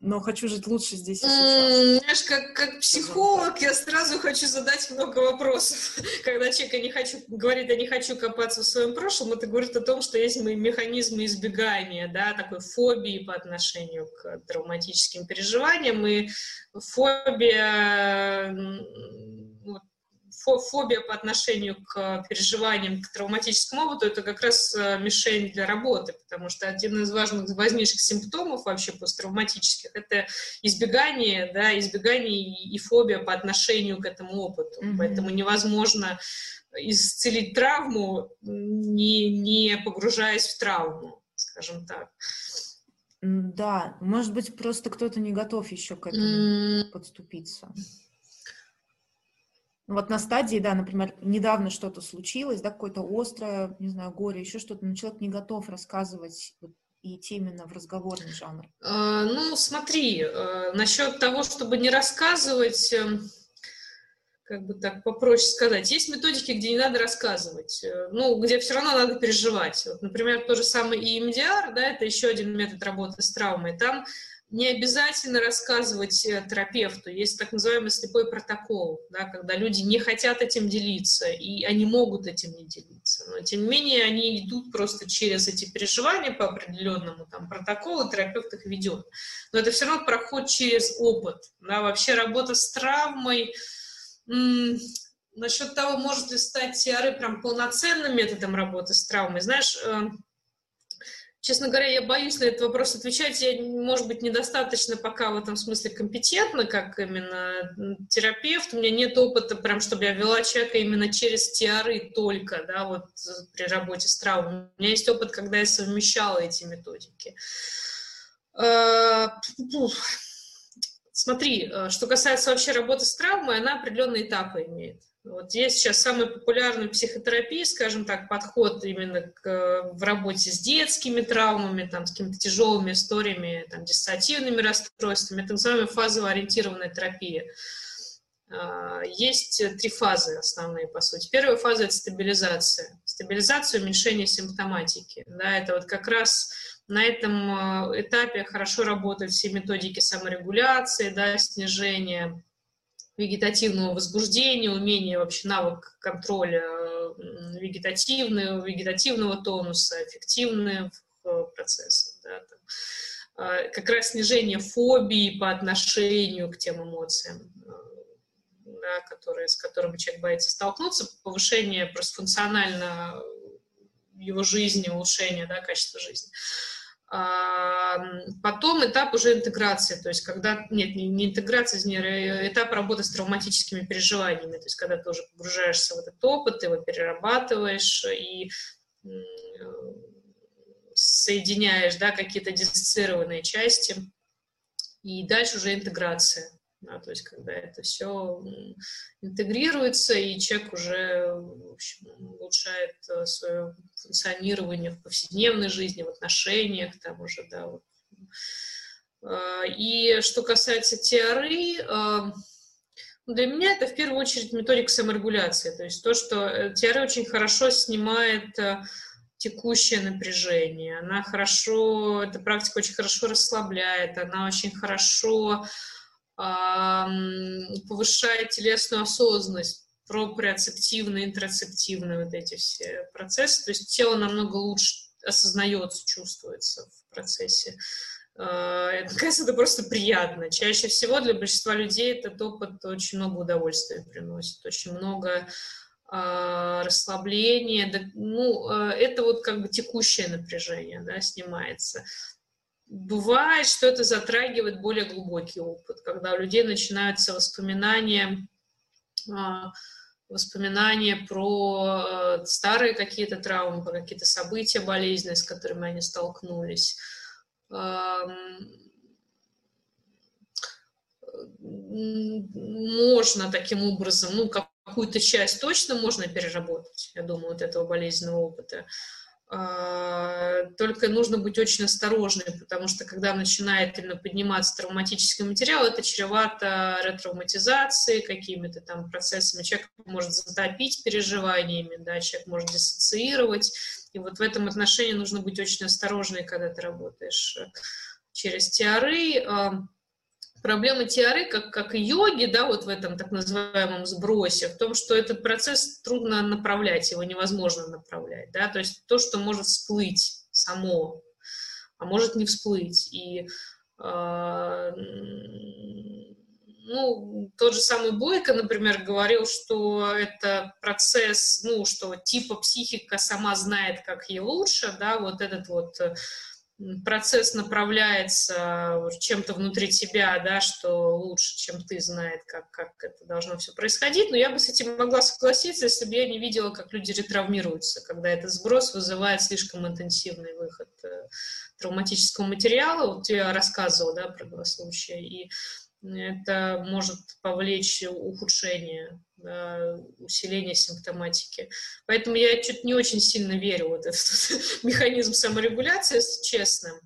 A: но хочу жить лучше здесь и сейчас.
B: Знаешь, как, как психолог я сразу хочу задать много вопросов. Когда человек не хочу, говорит, я не хочу копаться в своем прошлом, это говорит о том, что есть мои механизмы избегания, да, такой фобии по отношению к травматическим переживаниям, и фобия фобия по отношению к переживаниям, к травматическому опыту, это как раз э, мишень для работы, потому что один из важных, важнейших симптомов вообще посттравматических – это избегание, да, избегание и фобия по отношению к этому опыту. Mm-hmm. Поэтому невозможно исцелить травму, не, не погружаясь в травму, скажем так.
A: Да, может быть, просто кто-то не готов еще к этому mm. подступиться. Вот на стадии, да, например, недавно что-то случилось, да, какое-то острое, не знаю, горе, еще что-то, но человек не готов рассказывать и идти именно в разговорный жанр.
B: А, ну, смотри, э, насчет того, чтобы не рассказывать, э, как бы так попроще сказать, есть методики, где не надо рассказывать, э, ну, где все равно надо переживать. Вот, например, то же самое EMDR, да, это еще один метод работы с травмой. Там не обязательно рассказывать э, терапевту. Есть так называемый слепой протокол, да, когда люди не хотят этим делиться, и они могут этим не делиться. Но, тем не менее, они идут просто через эти переживания по определенному там, протоколу, терапевт их ведет. Но это все равно проход через опыт. Да, вообще работа с травмой... Насчет того, может ли стать TRE прям полноценным методом работы с травмой, знаешь, эм, Честно говоря, я боюсь на этот вопрос отвечать. Я, может быть, недостаточно пока в этом смысле компетентна, как именно терапевт. У меня нет опыта, прям, чтобы я вела человека именно через тиары только, да, вот при работе с травмой. У меня есть опыт, когда я совмещала эти методики. А, Смотри, э, что касается вообще работы с травмой, она определенные этапы имеет. Вот есть сейчас самый популярный психотерапии, скажем так, подход именно к, в работе с детскими травмами, там, с какими-то тяжелыми историями, там, диссоциативными расстройствами, так называемая фазово-ориентированная терапия. А, есть три фазы основные, по сути. Первая фаза – это стабилизация. Стабилизация, уменьшение симптоматики. Да, это вот как раз на этом а, этапе хорошо работают все методики саморегуляции, да, снижения вегетативного возбуждения, умение вообще навык контроля вегетативного, вегетативного тонуса, эффективных э, процессов. Да, там. А, как раз снижение фобии по отношению к тем эмоциям, э, да, которые, с которыми человек боится столкнуться, повышение просто функционально его жизни, улучшение да, качества жизни. Потом этап уже интеграции, то есть когда, нет, не, не интеграция, не, этап работы с травматическими переживаниями, то есть когда ты уже погружаешься в этот опыт, его перерабатываешь и соединяешь да, какие-то диссоциированные части, и дальше уже интеграция. Да, то есть когда это все интегрируется, и человек уже в общем, улучшает э, свое функционирование в повседневной жизни, в отношениях, там уже, да, вот. А, и что касается теории, а, для меня это в первую очередь методика саморегуляции, то есть то, что э, теория очень хорошо снимает э, текущее напряжение, она хорошо, эта практика очень хорошо расслабляет, она очень хорошо повышает телесную осознанность, проприоцептивные, интерцептивные вот эти все процессы. То есть тело намного лучше осознается, чувствуется в процессе. А, кажется, это просто приятно. Чаще всего для большинства людей этот опыт очень много удовольствия приносит, очень много э, расслабления. Ну, э, это вот как бы текущее напряжение да, снимается. Бывает, что это затрагивает более глубокий опыт, когда у людей начинаются воспоминания, а, воспоминания про э, старые какие-то травмы, про какие-то события болезненные, с которыми они столкнулись. Можно таким образом, ну, какую-то часть точно можно переработать, я думаю, от этого болезненного опыта. А, только нужно быть очень осторожным, потому что когда начинает именно подниматься травматический материал, это чревато ретравматизацией, какими-то там процессами. Человек может затопить переживаниями, да, человек может диссоциировать. И вот в этом отношении нужно быть очень осторожным, когда ты работаешь через тиары. Проблема тиары, как, как и йоги, да, вот в этом так называемом сбросе, в том, что этот процесс трудно направлять, его невозможно направлять, да, то есть то, что может всплыть само, а может не всплыть. И э, ну, тот же самый Бойко, например, говорил, что это процесс, ну, что типа психика сама знает, как ей лучше, да, вот этот вот процесс направляется чем-то внутри тебя, да, что лучше, чем ты, знает, как, как это должно все происходить. Но я бы с этим могла согласиться, если бы я не видела, как люди ретравмируются, когда этот сброс вызывает слишком интенсивный выход э, травматического материала. Вот я рассказывала, да, про два случая, и это может повлечь ухудшение да, усиление симптоматики. Поэтому я чуть не очень сильно верю в этот механизм саморегуляции, если честно.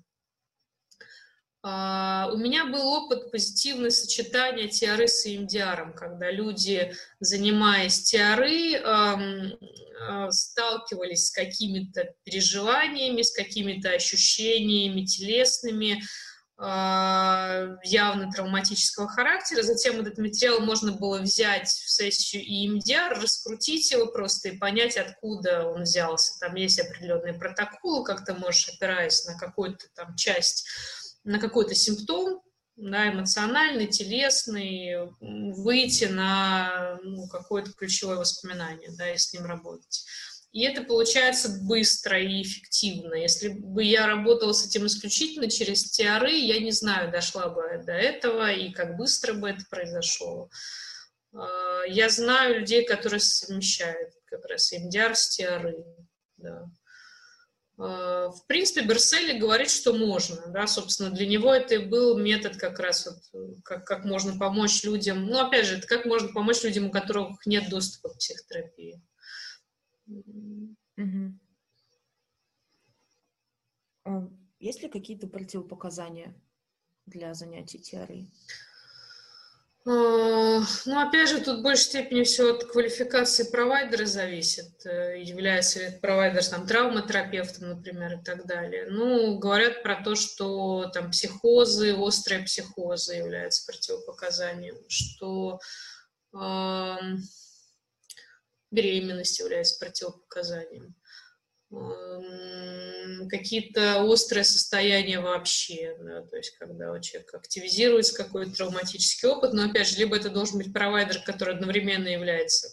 B: Uh, у меня был опыт позитивного сочетания теоры с EMDR, когда люди, занимаясь um, uh, сталкивались с какими-то переживаниями, с какими-то ощущениями телесными, а, явно травматического характера. Затем этот материал можно было взять в сессию EMDR, раскрутить его просто и понять, откуда он взялся. Там есть определенные протоколы, как ты можешь, опираясь на какую-то там часть, на какой-то симптом, да, эмоциональный, телесный, выйти на ну, какое-то ключевое воспоминание, да, и с ним работать. И это получается быстро и эффективно. Если бы я работала с этим исключительно через TRы, я не знаю, дошла бы до этого и как быстро бы это произошло. А, я знаю людей, которые совмещают как раз MDR с TRы. Да. Э, в принципе, Берсели говорит, что можно, да, собственно, для него это и был метод как раз вот, как, как можно помочь людям, ну, опять же, это как можно помочь людям, у которых нет доступа к психотерапии.
A: Угу. Есть ли какие-то противопоказания для занятий теорией?
B: А, ну, опять же, тут в большей степени все от квалификации провайдера зависит. Э, является ли провайдер там травматерапевтом, например, и так далее. Ну, говорят про то, что там психозы, острые психозы являются противопоказанием, что э, беременность является противопоказанием какие-то острые состояния вообще, да, то есть когда у человека активизируется какой-то травматический опыт, но опять же, либо это должен быть провайдер, который одновременно является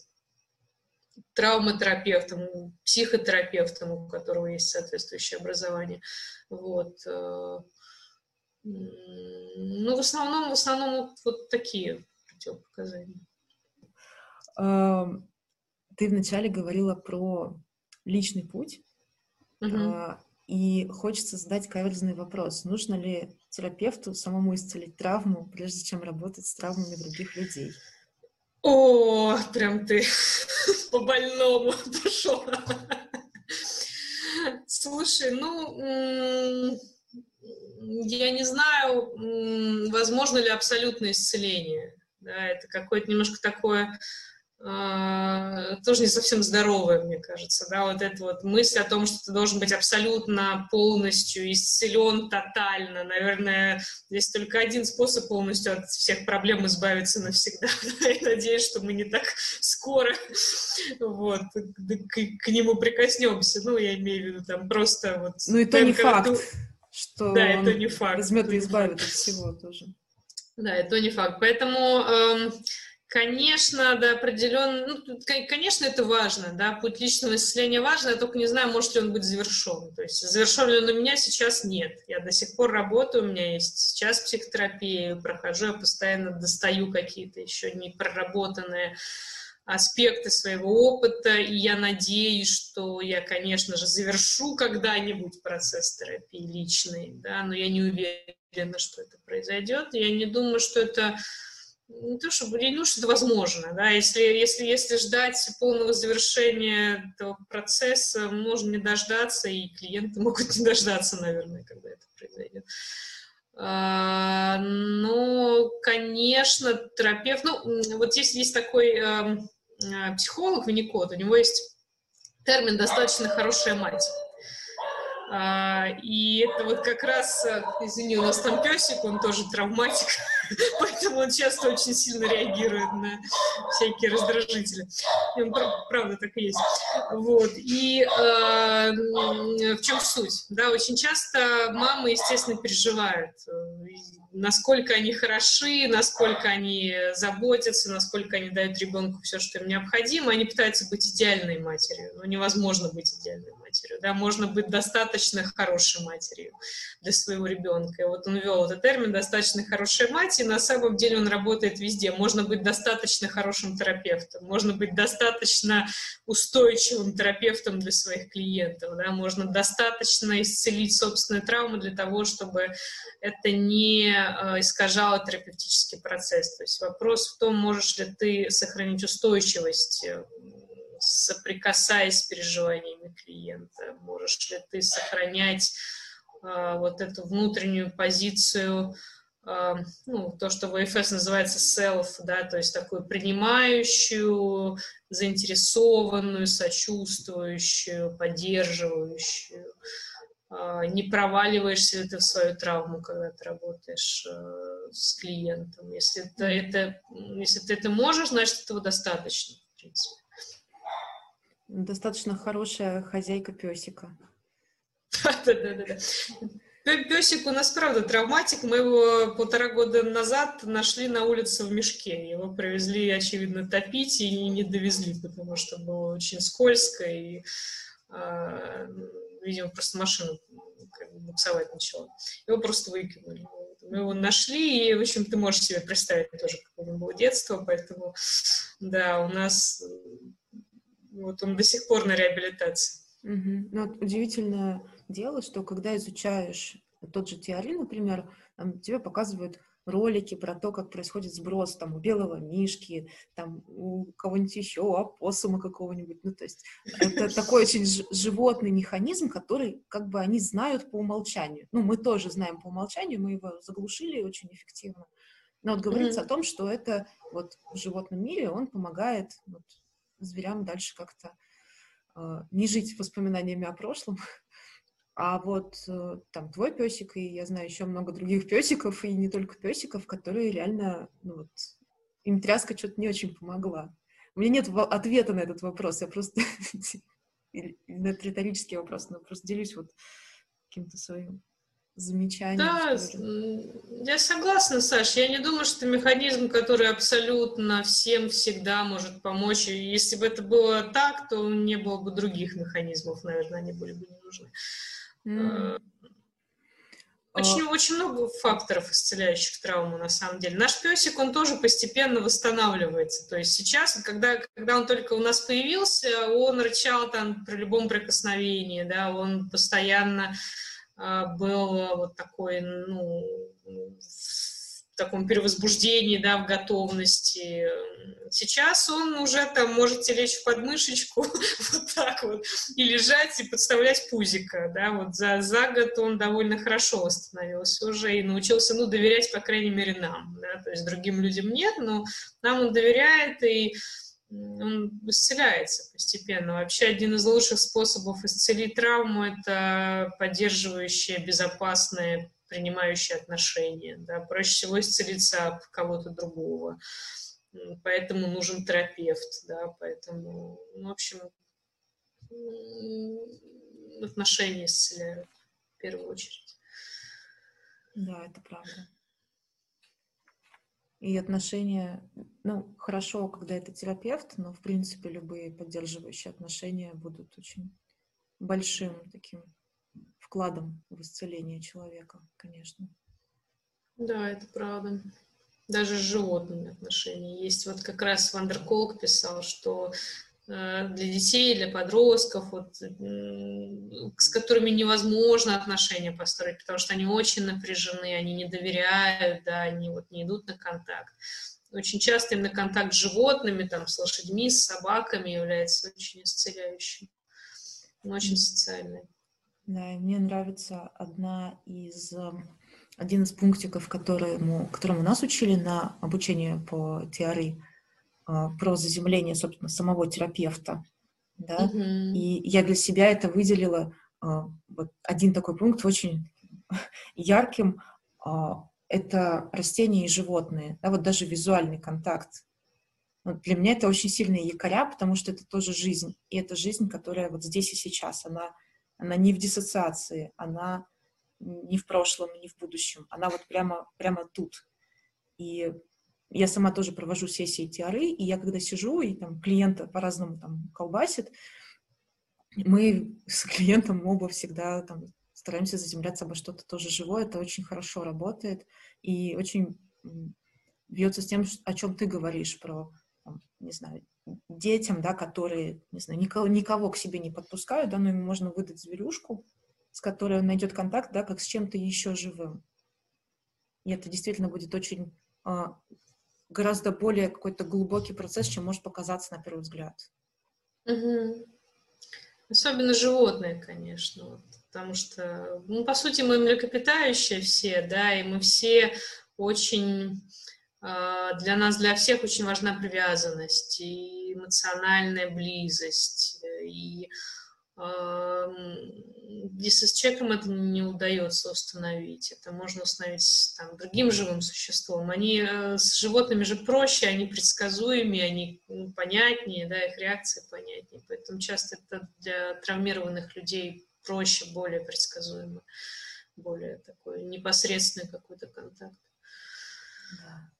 B: травматерапевтом, психотерапевтом, у которого есть соответствующее образование. Вот. Э, ну, в основном, в основном вот такие противопоказания.
A: Ты вначале говорила про личный путь, Uh-huh. И хочется задать каверзный вопрос. Нужно ли терапевту самому исцелить травму, прежде чем работать с травмами других людей?
B: О, прям ты по больному пошел. Слушай, ну, я не знаю, возможно ли абсолютное исцеление. Да, это какое-то немножко такое а, тоже не совсем здоровая, мне кажется, да, вот эта вот мысль о том, что ты должен быть абсолютно полностью исцелен тотально, наверное, здесь только один способ полностью от всех проблем избавиться навсегда, и надеюсь, что мы не так скоро вот, к, к нему прикоснемся, ну, я имею в виду там просто вот...
A: Ну, это не факт, что
B: да, это не факт.
A: возьмет и избавит от всего тоже.
B: Да, это не факт, поэтому... Эм, Конечно, до определенно, ну, конечно, это важно, да, путь личного исцеления важно, я только не знаю, может ли он быть завершен. То есть завершен ли он у меня сейчас нет. Я до сих пор работаю, у меня есть сейчас психотерапия, прохожу, я постоянно достаю какие-то еще не проработанные аспекты своего опыта, и я надеюсь, что я, конечно же, завершу когда-нибудь процесс терапии личный, да, но я не уверена, что это произойдет. Я не думаю, что это не то чтобы не ну, что это возможно, да, если, если, если ждать полного завершения этого процесса, можно не дождаться, и клиенты могут не дождаться, наверное, когда это произойдет. А, но, конечно, терапевт, ну, вот здесь есть такой э, психолог Винникот, у него есть термин «достаточно хорошая мать». А, и это вот как раз, э, извини, у нас там песик, он тоже травматик, поэтому он часто очень сильно реагирует на всякие раздражители. И он, правда, так и есть. Вот. И э, в чем суть? Да, очень часто мамы, естественно, переживают насколько они хороши, насколько они заботятся, насколько они дают ребенку все, что им необходимо. Они пытаются быть идеальной матерью, но невозможно быть идеальной матерью. Да? Можно быть достаточно хорошей матерью для своего ребенка. И вот он ввел этот термин «достаточно хорошая мать», и на самом деле он работает везде. Можно быть достаточно хорошим терапевтом, можно быть достаточно устойчивым терапевтом для своих клиентов, да? можно достаточно исцелить собственные травмы для того, чтобы это не Э, искажало терапевтический процесс. То есть вопрос в том, можешь ли ты сохранить устойчивость, э, соприкасаясь с переживаниями клиента, можешь ли ты сохранять э, вот эту внутреннюю позицию, ну, то, что в АФС называется self, да, то есть такую принимающую, заинтересованную, сочувствующую, поддерживающую. А, не проваливаешься ли ты в свою травму, когда ты работаешь э, с клиентом. Если, это, это, если ты это можешь, значит, этого достаточно, в принципе.
A: Достаточно хорошая хозяйка песика.
B: Да-да-да. Песик у нас, правда, травматик. Мы его полтора года назад нашли на улице в мешке. Его привезли, очевидно, топить и не довезли, потому что было очень скользко и а, видимо, просто машину буксовать начала. Его просто выкинули. Мы его нашли, и, в общем, ты можешь себе представить тоже, какое было детство, поэтому, да, у нас вот он до сих пор на реабилитации.
A: Угу. Ну, вот удивительное дело, что когда изучаешь тот же теорий, например, там, тебе показывают ролики про то, как происходит сброс там у белого мишки, там у кого-нибудь еще, у опоссума какого-нибудь. Ну, то есть это такой очень животный механизм, который как бы они знают по умолчанию. Ну, мы тоже знаем по умолчанию, мы его заглушили очень эффективно. Но вот говорится mm-hmm. о том, что это вот в животном мире он помогает вот, зверям дальше как-то э, не жить воспоминаниями о прошлом, а вот э, там твой песик, и я знаю еще много других песиков, и не только песиков, которые реально, ну вот, им тряска что-то не очень помогла. У меня нет ответа на этот вопрос, я просто... Это риторический вопрос, но просто делюсь вот каким-то своим замечанием.
B: Да, я согласна, Саш. Я не думаю, что механизм, который абсолютно всем всегда может помочь. И если бы это было так, то не было бы других механизмов, наверное, они были бы не нужны. Mm. Очень, а... очень много факторов, исцеляющих травму, на самом деле. Наш песик, он тоже постепенно восстанавливается. То есть сейчас, когда, когда он только у нас появился, он рычал там при любом прикосновении, да, он постоянно был вот такой, ну, таком перевозбуждении, да, в готовности. Сейчас он уже там можете лечь в подмышечку вот так вот и лежать и подставлять пузика, да, вот за, за год он довольно хорошо восстановился уже и научился, ну, доверять, по крайней мере, нам, да, то есть другим людям нет, но нам он доверяет и он исцеляется постепенно. Вообще один из лучших способов исцелить травму – это поддерживающее безопасное принимающие отношения. Да? Проще всего исцелиться от кого-то другого. Поэтому нужен терапевт. Да? Поэтому, ну, в общем, отношения исцеляют в первую очередь.
A: Да, это правда. И отношения, ну, хорошо, когда это терапевт, но, в принципе, любые поддерживающие отношения будут очень большим таким вкладом в исцеление человека, конечно.
B: Да, это правда. Даже с животными отношения есть. Вот как раз Вандерколк писал, что для детей, для подростков, вот, с которыми невозможно отношения построить, потому что они очень напряжены, они не доверяют, да, они вот не идут на контакт. Очень часто именно контакт с животными, там, с лошадьми, с собаками является очень исцеляющим, очень социальным.
A: Да, мне нравится одна из, эм, один из пунктиков, которому, которому нас учили на обучение по теории про заземление, собственно, самого терапевта. Да? Mm-hmm. И я для себя это выделила а, вот один такой пункт очень ярким. А, это растения и животные, да, вот даже визуальный контакт. Вот для меня это очень сильные якоря, потому что это тоже жизнь. И это жизнь, которая вот здесь и сейчас, она она не в диссоциации, она не в прошлом, не в будущем, она вот прямо, прямо тут. И я сама тоже провожу сессии TRI, и я когда сижу, и там клиента по-разному там колбасит, мы с клиентом оба всегда там стараемся заземляться обо что-то тоже живое, это очень хорошо работает, и очень бьется с тем, о чем ты говоришь, про, там, не знаю, детям, да, которые, не знаю, никого, никого к себе не подпускают, да, но им можно выдать зверюшку, с которой он найдет контакт, да, как с чем-то еще живым. И это действительно будет очень а, гораздо более какой-то глубокий процесс, чем может показаться на первый взгляд.
B: Угу. Особенно животные, конечно, вот, потому что, ну, по сути, мы млекопитающие все, да, и мы все очень а, для нас, для всех очень важна привязанность и эмоциональная близость. И если с человеком это не удается установить, это можно установить там, другим живым существом. Они э, с животными же проще, они предсказуемые, они понятнее, да, их реакции понятнее. Поэтому часто это для травмированных людей проще, более предсказуемо, более такой непосредственный какой-то контакт. Да.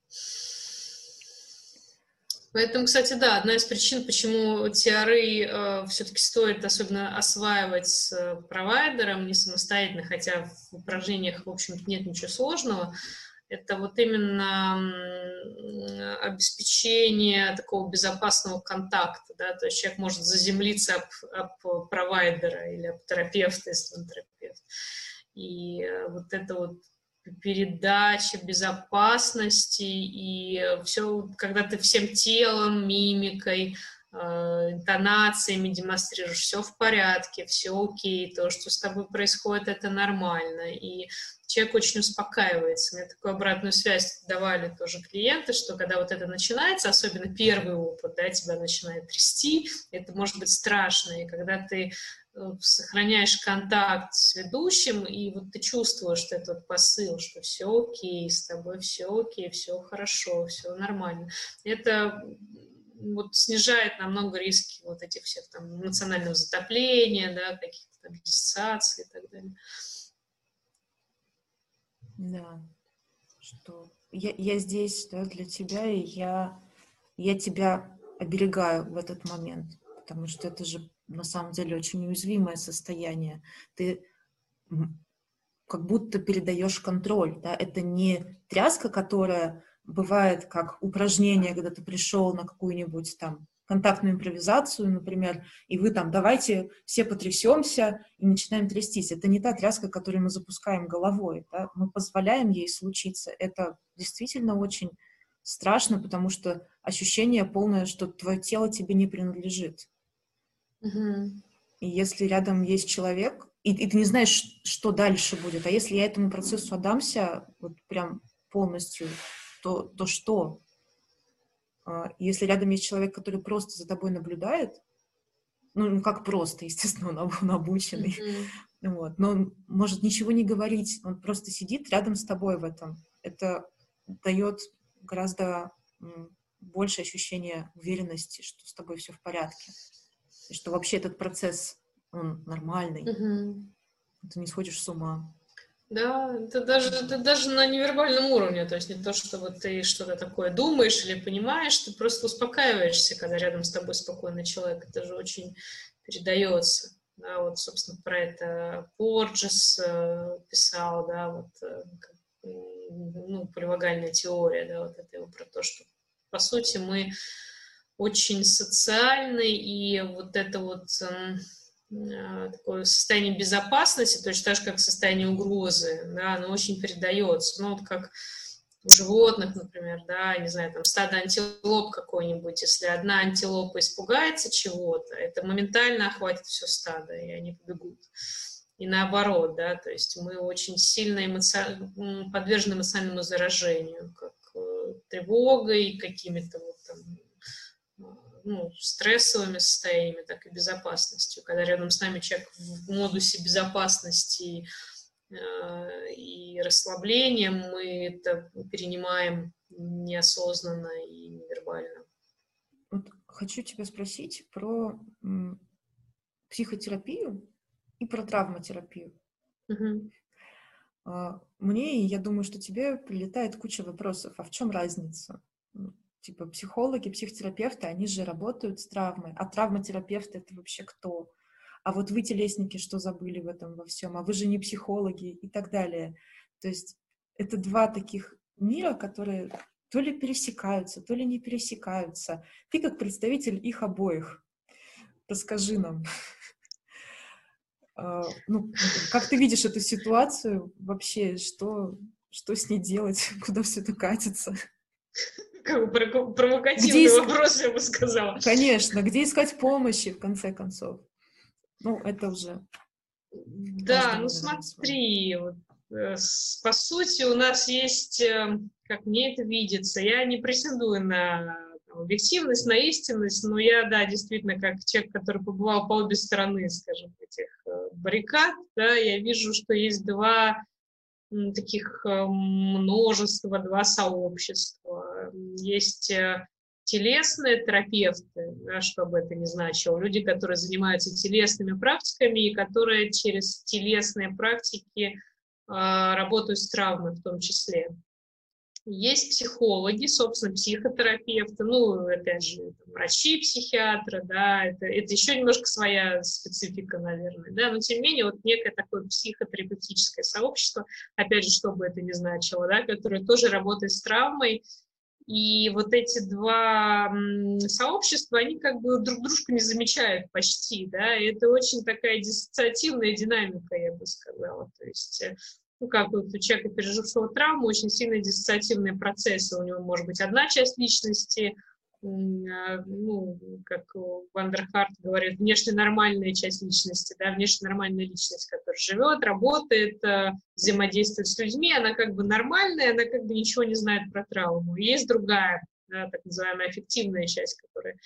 B: Поэтому, кстати, да, одна из причин, почему TRE э, все-таки стоит особенно осваивать с э, провайдером не самостоятельно, хотя в упражнениях, в общем-то, нет ничего сложного, это вот именно обеспечение такого безопасного контакта, да, то есть человек может заземлиться об, об провайдера или об терапевта, если он терапевт. И э, вот это вот передача безопасности и все, когда ты всем телом, мимикой, э, интонациями демонстрируешь, все в порядке, все окей, то, что с тобой происходит, это нормально. И человек очень успокаивается. Мне такую обратную связь давали тоже клиенты, что когда вот это начинается, особенно первый опыт, да, тебя начинает трясти, это может быть страшно, и когда ты э, сохраняешь контакт с ведущим, и вот ты чувствуешь что этот посыл, что все окей, с тобой все окей, все хорошо, все нормально. Это вот снижает намного риски вот этих всех там эмоционального затопления, да, каких-то там диссоциаций и так далее.
A: Да, что я, я здесь да, для тебя, и я, я тебя оберегаю в этот момент, потому что это же на самом деле очень уязвимое состояние. Ты как будто передаешь контроль, да, это не тряска, которая бывает как упражнение, когда ты пришел на какую-нибудь там контактную импровизацию, например, и вы там давайте все потрясемся и начинаем трястись. Это не та тряска, которую мы запускаем головой. Да? Мы позволяем ей случиться. Это действительно очень страшно, потому что ощущение полное, что твое тело тебе не принадлежит.
B: Угу.
A: И если рядом есть человек, и, и ты не знаешь, что дальше будет, а если я этому процессу отдамся, вот прям полностью, то, то что? А, если рядом есть человек, который просто за тобой наблюдает, ну, ну как просто, естественно, он, он обученный, mm-hmm. вот, но он может ничего не говорить, он просто сидит рядом с тобой в этом. Это дает гораздо больше ощущения уверенности, что с тобой все в порядке, и что вообще этот процесс, он нормальный,
B: mm-hmm.
A: ты не сходишь с ума.
B: Да, это даже, это даже на невербальном уровне, то есть не то, что вот ты что-то такое думаешь или понимаешь, ты просто успокаиваешься, когда рядом с тобой спокойный человек, это же очень передается. Да, вот, собственно, про это Порджес э, писал, да, вот, э, ну, поливагальная теория, да, вот это его про то, что, по сути, мы очень социальны, и вот это вот... Э, Э, такое состояние безопасности, точно так же, как состояние угрозы, да, оно очень передается. Ну, вот как у животных, например, да, не знаю, там стадо антилоп какой-нибудь, если одна антилопа испугается чего-то, это моментально охватит все стадо, и они побегут. И наоборот, да, то есть мы очень сильно эмоци... подвержены эмоциональному заражению, как э, тревогой, какими-то вот там ну, стрессовыми состояниями, так и безопасностью. Когда рядом с нами человек в модусе безопасности э, и расслабления, мы это перенимаем неосознанно и невербально.
A: Вот хочу тебя спросить про м, психотерапию и про травматерапию.
B: Угу.
A: Мне, и я думаю, что тебе прилетает куча вопросов. А в чем разница? Типа психологи, психотерапевты, они же работают с травмой, а травматерапевты это вообще кто? А вот вы, телесники, что забыли в этом во всем? А вы же не психологи и так далее. То есть это два таких мира, которые то ли пересекаются, то ли не пересекаются. Ты как представитель их обоих. Расскажи нам. А, ну, как ты видишь эту ситуацию вообще, что, что с ней делать, куда все это катится?
B: Как бы провокативный где вопрос, я бы сказала.
A: Конечно, где искать помощи, в конце концов? Ну, это уже...
B: Да, ну смотри, вот, э, по сути у нас есть, э, как мне это видится, я не претендую на объективность, на истинность, но я, да, действительно, как человек, который побывал по обе стороны, скажем, этих э, баррикад, да, я вижу, что есть два таких множества, два сообщества есть э, телесные терапевты, да, что бы это ни значило, люди, которые занимаются телесными практиками и которые через телесные практики э, работают с травмой в том числе. есть психологи, собственно, психотерапевты, ну, опять же, врачи, психиатры, да, это, это еще немножко своя специфика, наверное, да, но тем не менее, вот некое такое психотерапевтическое сообщество, опять же, что бы это ни значило, да, которое тоже работает с травмой, и вот эти два сообщества, они как бы друг дружку не замечают почти, да, и это очень такая диссоциативная динамика, я бы сказала, то есть э, ну, как вот у человека, пережившего травму, очень сильно диссоциативные процессы. У него может быть одна часть личности, ну, как Вандерхарт говорит, внешне нормальная часть личности, да, внешне нормальная личность, которая живет, работает, э, взаимодействует с людьми, она как бы нормальная, она как бы ничего не знает про травму. Есть другая, да, так называемая аффективная часть, которая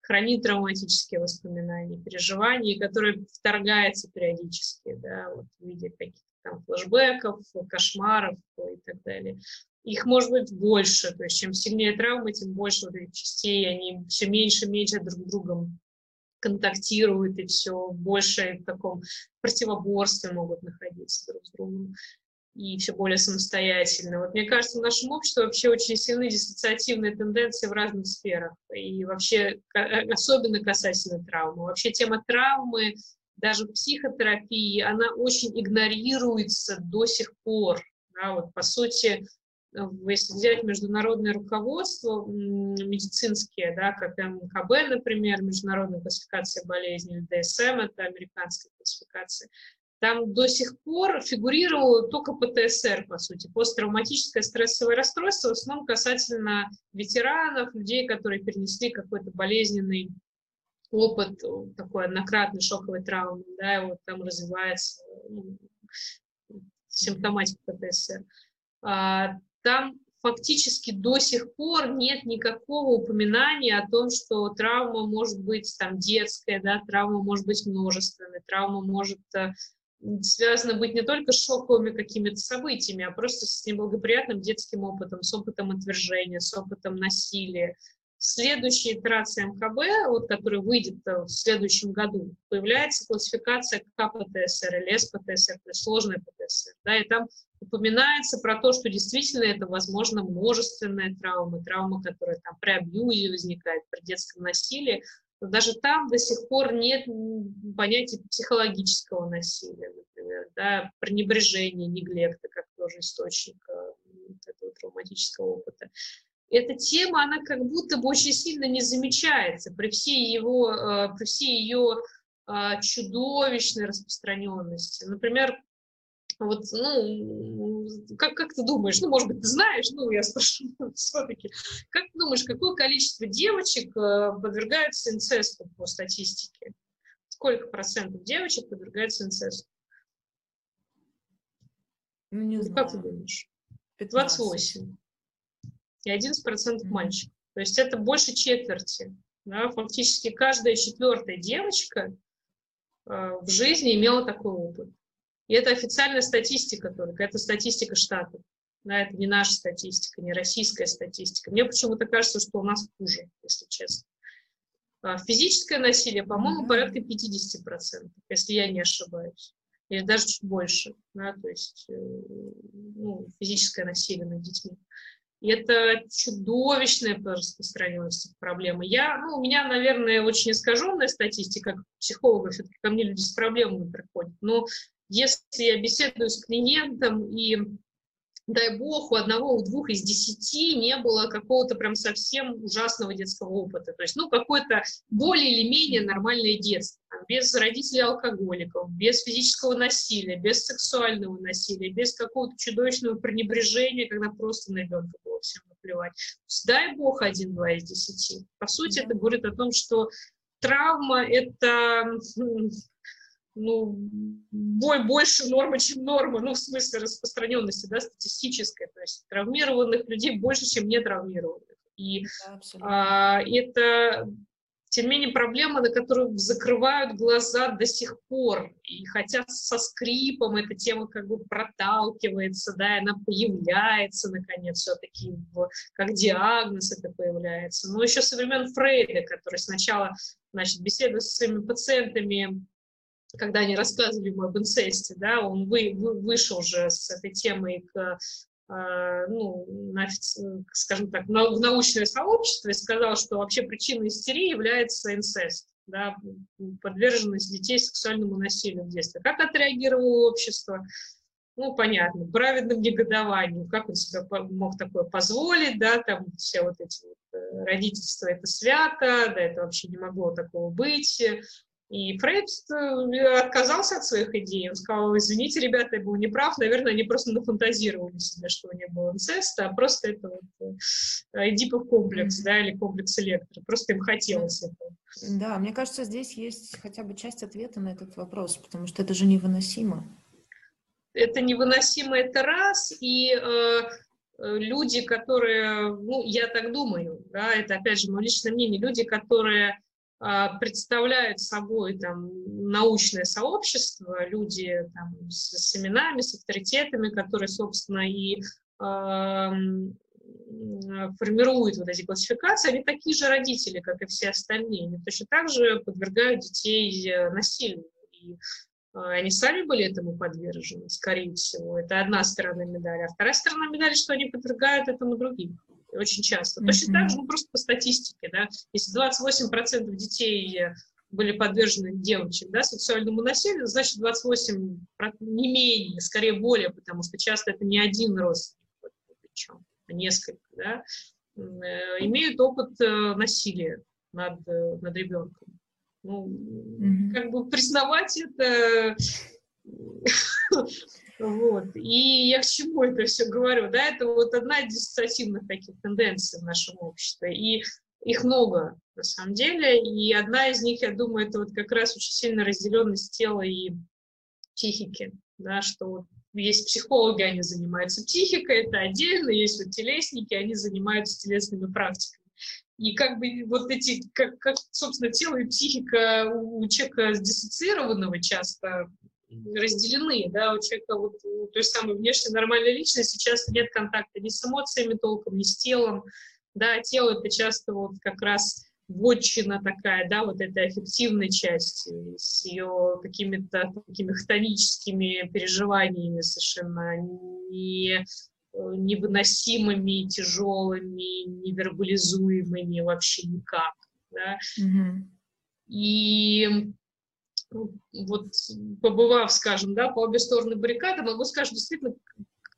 B: хранит травматические воспоминания, переживания, которая вторгается периодически, да, вот в виде каких-то там, флешбеков, кошмаров и так далее. Их может быть больше, то есть чем сильнее травмы, тем больше вот этих частей, они все меньше и меньше друг с другом контактируют, и все больше в таком противоборстве могут находиться друг с другом и все более самостоятельно. Вот мне кажется, в нашем обществе вообще очень сильны диссоциативные тенденции в разных сферах, и вообще особенно касательно травмы. Вообще тема травмы даже психотерапии, она очень игнорируется до сих пор. Да, вот, по сути, если взять международное руководство медицинские, да, как МКБ, например, Международная классификация болезней, ДСМ, это американская классификация, там до сих пор фигурировало только ПТСР, по сути, посттравматическое стрессовое расстройство, в основном касательно ветеранов, людей, которые перенесли какой-то болезненный опыт такой однократной шоковой травмы, да, и вот там развивается ну, симптоматика ПТСР. А, там фактически до сих пор нет никакого упоминания о том, что травма может быть там детская, да, травма может быть множественной, травма может э, связана быть не только с шоковыми какими-то событиями, а просто с неблагоприятным детским опытом, с опытом отвержения, с опытом насилия, следующей итерации МКБ, вот, которая выйдет э, в следующем году, появляется классификация КПТСР или СПТСР, то есть сложная ПТСР. Да, и там упоминается про то, что действительно это, возможно, множественная травма, травма, которая там при абьюзе возникает, при детском насилии. Но даже там до сих пор нет понятия психологического насилия, например, да, пренебрежения, неглекта, как тоже источник э, этого травматического опыта эта тема, она как будто бы очень сильно не замечается при всей его, э, при всей ее э, чудовищной распространенности. Например, вот, ну, как, как ты думаешь, ну, может быть, ты знаешь, ну, я спрошу все-таки, как ты думаешь, какое количество девочек э, подвергаются инцесту по статистике? Сколько процентов девочек подвергаются инцесту?
A: Ну, не
B: знаю. Как ты думаешь? 15. 28 и 11% мальчиков. То есть это больше четверти. Да? Фактически каждая четвертая девочка э, в жизни имела такой опыт. И это официальная статистика только, это статистика штатов. Да, это не наша статистика, не российская статистика. Мне почему-то кажется, что у нас хуже, если честно. А физическое насилие, по-моему, порядка 50%, если я не ошибаюсь. Или даже чуть больше. Да, то есть э, ну, физическое насилие над детьми. И это чудовищная по распространенности проблемы. Я, ну, у меня, наверное, очень искаженная статистика, как психолога, все-таки ко мне люди с проблемами приходят. Но если я беседую с клиентом и дай бог, у одного, у двух из десяти не было какого-то прям совсем ужасного детского опыта. То есть, ну, какое-то более или менее нормальное детство. без родителей алкоголиков, без физического насилия, без сексуального насилия, без какого-то чудовищного пренебрежения, когда просто на ребенка было всем наплевать. дай бог, один-два из десяти. По сути, это говорит о том, что травма — это ну, бой больше нормы, чем норма, ну, в смысле распространенности, да, статистической, то есть травмированных людей больше, чем не травмированных. И да, а, это, тем не менее, проблема, на которую закрывают глаза до сих пор. И хотя со скрипом эта тема как бы проталкивается, да, и она появляется, наконец, все-таки как диагноз это появляется. Но еще со времен Фрейда, который сначала, значит, беседуя со своими пациентами, когда они рассказывали ему об инцесте, да, он вы, вы, вышел же с этой темой к э, ну, на, скажем так, в научное сообщество и сказал, что вообще причиной истерии является инцест, да, подверженность детей сексуальному насилию в детстве. Как отреагировало общество? ну, понятно, праведным негодованием, как он себе мог такое позволить, да, там все вот эти вот э, родительства, это свято, да, это вообще не могло такого быть. И Фрейд э, отказался от своих идей, он сказал, извините, ребята, я был неправ, наверное, они просто нафантазировали себе, что не было инцеста, а просто это вот э, Эдипов комплекс, да, или комплекс электро, просто им хотелось этого.
A: Да, мне кажется, здесь есть хотя бы часть ответа на этот вопрос, потому что это же невыносимо.
B: Это невыносимо, это раз, и э, э, люди, которые, ну, я так думаю, да, это опять же мое личное мнение, люди, которые представляют собой там научное сообщество, люди там, с, с именами, с авторитетами, которые, собственно, и формируют вот эти классификации, они такие же родители, как и все остальные. Они точно так же подвергают детей э, насилию. И а, они сами были этому подвержены, скорее всего. Это одна сторона медали. А вторая сторона медали, что они подвергают этому других очень часто. Mm-hmm. Точно так же, ну, просто по статистике, да, если 28% детей были подвержены девочек, да, сексуальному насилию, значит, 28 не менее, скорее более, потому что часто это не один родственник, причем, а несколько, да, э, имеют опыт э, насилия над, э, над ребенком. Ну, mm-hmm. как бы признавать это... Вот. И я к чему это все говорю? Да, это вот одна из диссоциативных таких тенденций в нашем обществе. И их много, на самом деле. И одна из них, я думаю, это вот как раз очень сильная разделенность тела и психики. Да, что вот есть психологи, они занимаются психикой, это отдельно, есть вот телесники, они занимаются телесными практиками. И как бы вот эти, как, как собственно, тело и психика у человека диссоциированного часто разделены, да, у человека вот у той самой внешней нормальной личности часто нет контакта ни с эмоциями толком, ни с телом, да, тело это часто вот как раз вотчина такая, да, вот этой аффективной части, с ее какими-то такими хтоническими переживаниями совершенно не невыносимыми, тяжелыми, невербализуемыми вообще никак. Да? Mm-hmm. И ну, вот побывав, скажем, да, по обе стороны баррикады, могу сказать, что действительно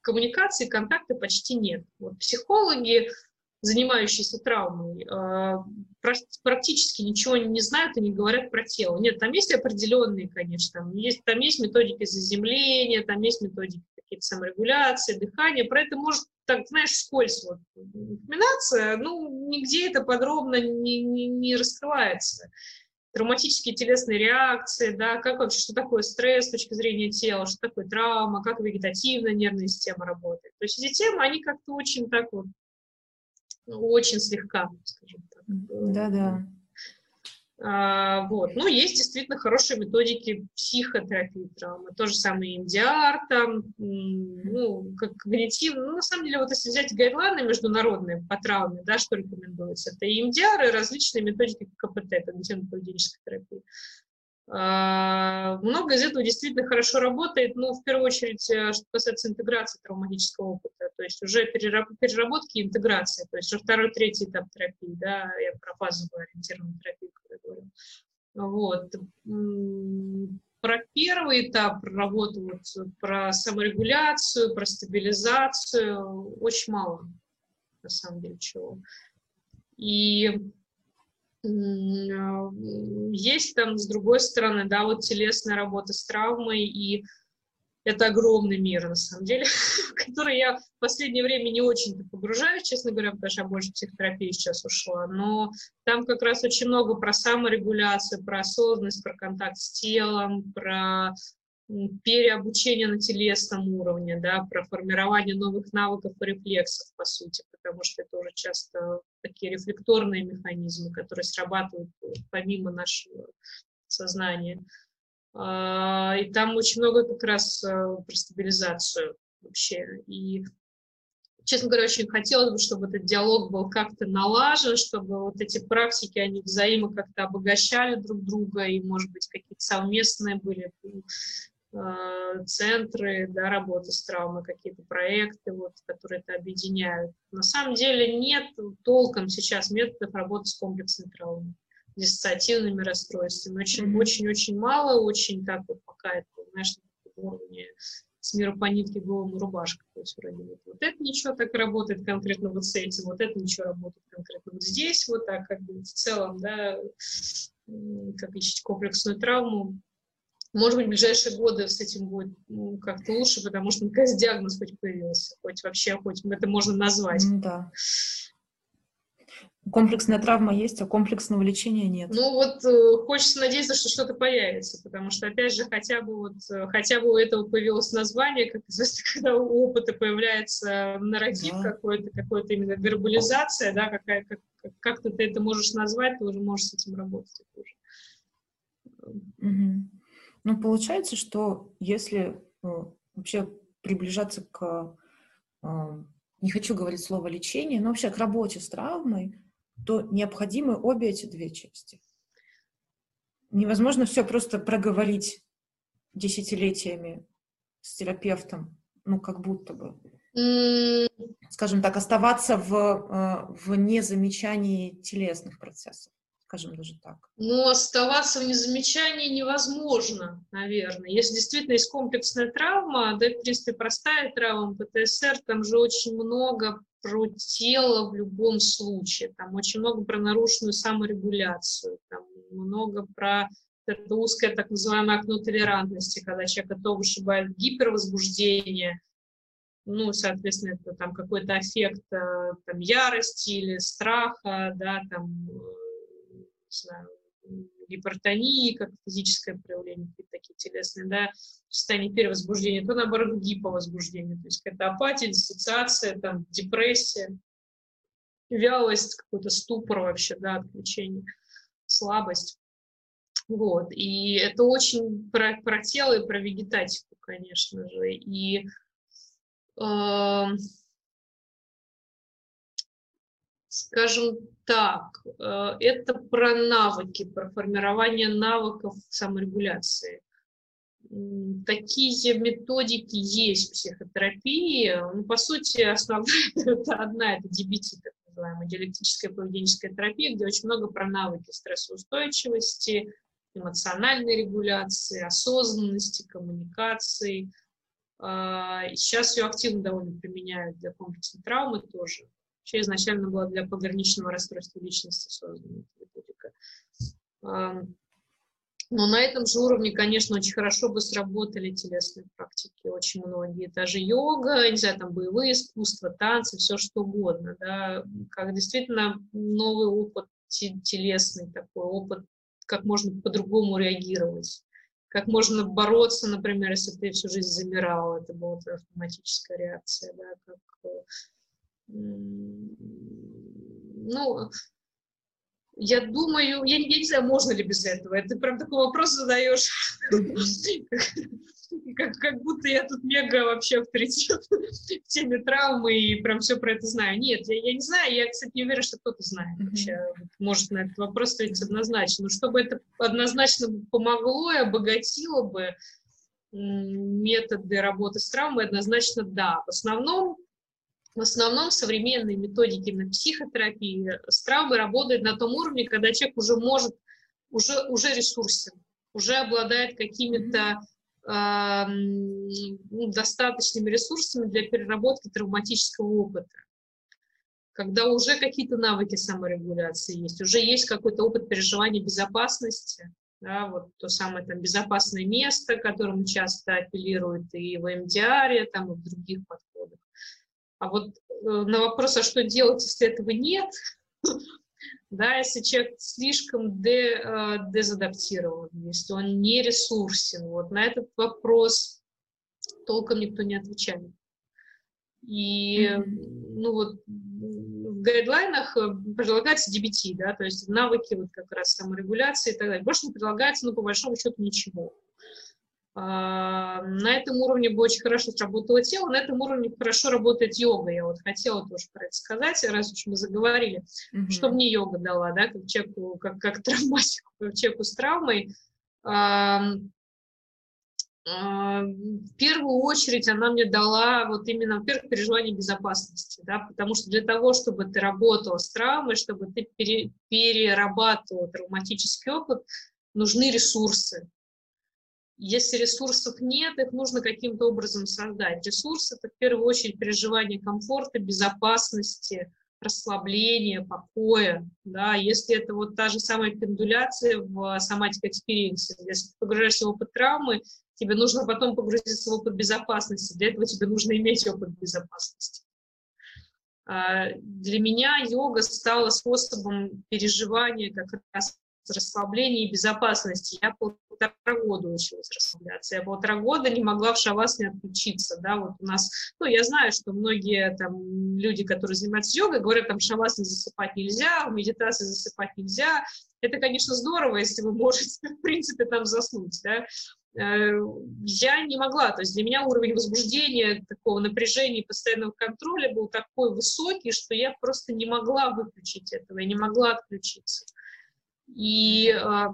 B: коммуникации, контакта почти нет. Вот психологи, занимающиеся травмой, э, практически ничего не знают и не говорят про тело. Нет, там есть определенные, конечно, там есть, там есть методики заземления, там есть методики какие-то саморегуляции, дыхание. Про это может, так, знаешь, скользь вот упоминаться, ну, нигде это подробно не, не, не раскрывается. Травматические телесные реакции, да, как вообще, что такое стресс с точки зрения тела, что такое травма, как вегетативная нервная система работает. То есть эти темы, они как-то очень так вот, очень слегка, скажем так.
A: Да-да.
B: А, вот. Но есть действительно хорошие методики психотерапии травмы. То же самое MDR, там, ну, как когнитивно. Ну, на самом деле, вот если взять гайдлайны международные по травме, да, что рекомендуется, это и MDR, и различные методики КПТ, когнитивно-поведенческой терапии. А, много из этого действительно хорошо работает, но в первую очередь, э, что касается интеграции травматического опыта, то есть уже переработки и интеграции, то есть уже второй, третий этап терапии, да, я про фазовую ориентированную терапию говорю. Вот. Про первый этап работы, вот, про саморегуляцию, про стабилизацию очень мало, на самом деле, чего. И Э, есть там, с другой стороны, да, вот телесная работа с травмой, и это огромный мир, на самом деле, в который я в последнее время не очень-то погружаюсь, честно говоря, потому что я больше психотерапии сейчас ушла, но там как раз очень много про саморегуляцию, про осознанность, про контакт с телом, про переобучение на телесном уровне, да, про формирование новых навыков и рефлексов, по сути, потому что это уже часто такие рефлекторные механизмы, которые срабатывают помимо нашего сознания. А, и там очень много как раз э, про стабилизацию вообще. И, честно говоря, очень хотелось бы, чтобы этот диалог был как-то налажен, чтобы вот эти практики, они взаимо как-то обогащали друг друга, и, может быть, какие-то совместные были э, центры, да, работы с травмой, какие-то проекты, вот, которые это объединяют. На самом деле нет толком сейчас методов работы с комплексной травмой, диссоциативными расстройствами. Очень-очень-очень мало, очень так вот пока это, знаешь, на уровне с мира по нитке голому рубашка. То есть вроде вот, вот это ничего так работает конкретно вот с этим, вот это ничего работает конкретно вот здесь, вот так как бы в целом, да, как лечить комплексную травму. Может быть, в ближайшие годы с этим будет ну, как-то лучше, потому что наконец диагноз хоть появился, хоть вообще, хоть это можно назвать.
A: Да. Комплексная травма есть, а комплексного лечения нет.
B: Ну вот э, хочется надеяться, что что-то появится, потому что, опять же, хотя бы вот, э, хотя бы у этого появилось название, как известно, когда у опыта появляется нарратив да. какой-то, какой-то именно вербализация, да, какая, как, как ты это можешь назвать, ты уже можешь с этим работать.
A: Угу. Ну, получается, что если э, вообще приближаться к, э, не хочу говорить слово лечение, но вообще к работе с травмой, то необходимы обе эти две части. Невозможно все просто проговорить десятилетиями с терапевтом, ну, как будто бы. Скажем так, оставаться в, э, в незамечании телесных процессов скажем даже так.
B: Ну, оставаться в незамечании невозможно, наверное. Если действительно есть комплексная травма, да, в принципе, простая травма, ПТСР, там же очень много про тело в любом случае, там очень много про нарушенную саморегуляцию, там много про узкое так называемое окно толерантности, когда человека то вышибает гипервозбуждение, ну, соответственно, это там какой-то аффект э, там, ярости или страха, да, там, э, не знаю, гипертонии, как физическое проявление, какие-то такие телесные, да, в состоянии перевозбуждения, то, наоборот, гиповозбуждение, то есть какая-то апатия, диссоциация, там, депрессия, вялость, какой-то ступор вообще, да, отключение, слабость. Вот, и это очень про, про тело и про вегетатику, конечно же, и э, скажем так, э, это про навыки, про формирование навыков саморегуляции. Такие методики есть в психотерапии. Ну, по сути, основная это одна, это DBT, так называемая диалектическая поведенческая терапия, где очень много про навыки стрессоустойчивости, эмоциональной регуляции, осознанности, коммуникации. А, сейчас ее активно довольно применяют для комплексной травмы тоже вообще изначально была для пограничного расстройства личности создана методика. Но на этом же уровне, конечно, очень хорошо бы сработали телесные практики, очень многие. Даже йога, не знаю, там боевые искусства, танцы, все что угодно, да, как действительно новый опыт телесный такой, опыт, как можно по-другому реагировать, как можно бороться, например, если ты всю жизнь замирал, это была автоматическая реакция, да, как э, ну, я думаю, я, я не знаю, можно ли без этого. Это прям такой вопрос задаешь, как, как будто я тут мега вообще авторитет в теме травмы и прям все про это знаю. Нет, я, я не знаю, я, кстати, не уверена, что кто-то знает вообще, может на этот вопрос ответить однозначно. Но чтобы это однозначно помогло и обогатило бы методы работы с травмой, однозначно да. В основном в основном современные методики на психотерапии с травмой работают на том уровне, когда человек уже может, уже, уже ресурсен, уже обладает какими-то э, достаточными ресурсами для переработки травматического опыта. Когда уже какие-то навыки саморегуляции есть, уже есть какой-то опыт переживания безопасности, да, вот то самое там безопасное место, к которому часто апеллируют и в МДР, там, и в других подходах. А вот э, на вопрос, а что делать, если этого нет, да, если человек слишком де, э, дезадаптирован, если он не ресурсен, вот на этот вопрос толком никто не отвечает. И, mm-hmm. ну вот, в гайдлайнах э, предлагается DBT, да, то есть навыки вот как раз саморегуляции и так далее. Больше не предлагается, ну, по большому счету, ничего. А, на этом уровне бы очень хорошо сработало тело, на этом уровне хорошо работает йога. Я вот хотела тоже про это сказать, раз уж мы заговорили, mm-hmm. что мне йога дала, да, как человеку, как, как травматику, как человеку с травмой. а, в первую очередь она мне дала вот именно, во-первых, переживание безопасности, да, потому что для того, чтобы ты работала с травмой, чтобы ты пере, перерабатывал травматический опыт, нужны ресурсы. Если ресурсов нет, их нужно каким-то образом создать. Ресурсы – это в первую очередь переживание комфорта, безопасности, расслабления, покоя. Да? Если это вот та же самая пендуляция в somatic experience е, если ты погружаешься в опыт травмы, тебе нужно потом погрузиться в опыт безопасности. Для этого тебе нужно иметь опыт безопасности. А, для меня йога стала способом переживания как раз расслабления и безопасности. Я полтора года училась расслабляться. Я полтора года не могла в шавасне отключиться. Да? Вот у нас, ну, я знаю, что многие там люди, которые занимаются йогой, говорят, там шавасне засыпать нельзя, в медитации засыпать нельзя. Это, конечно, здорово, если вы можете, в принципе, там заснуть, да, Э, я не могла. То есть для меня уровень возбуждения, такого напряжения постоянного контроля был такой высокий, что я просто не могла выключить этого, я не могла отключиться. И а,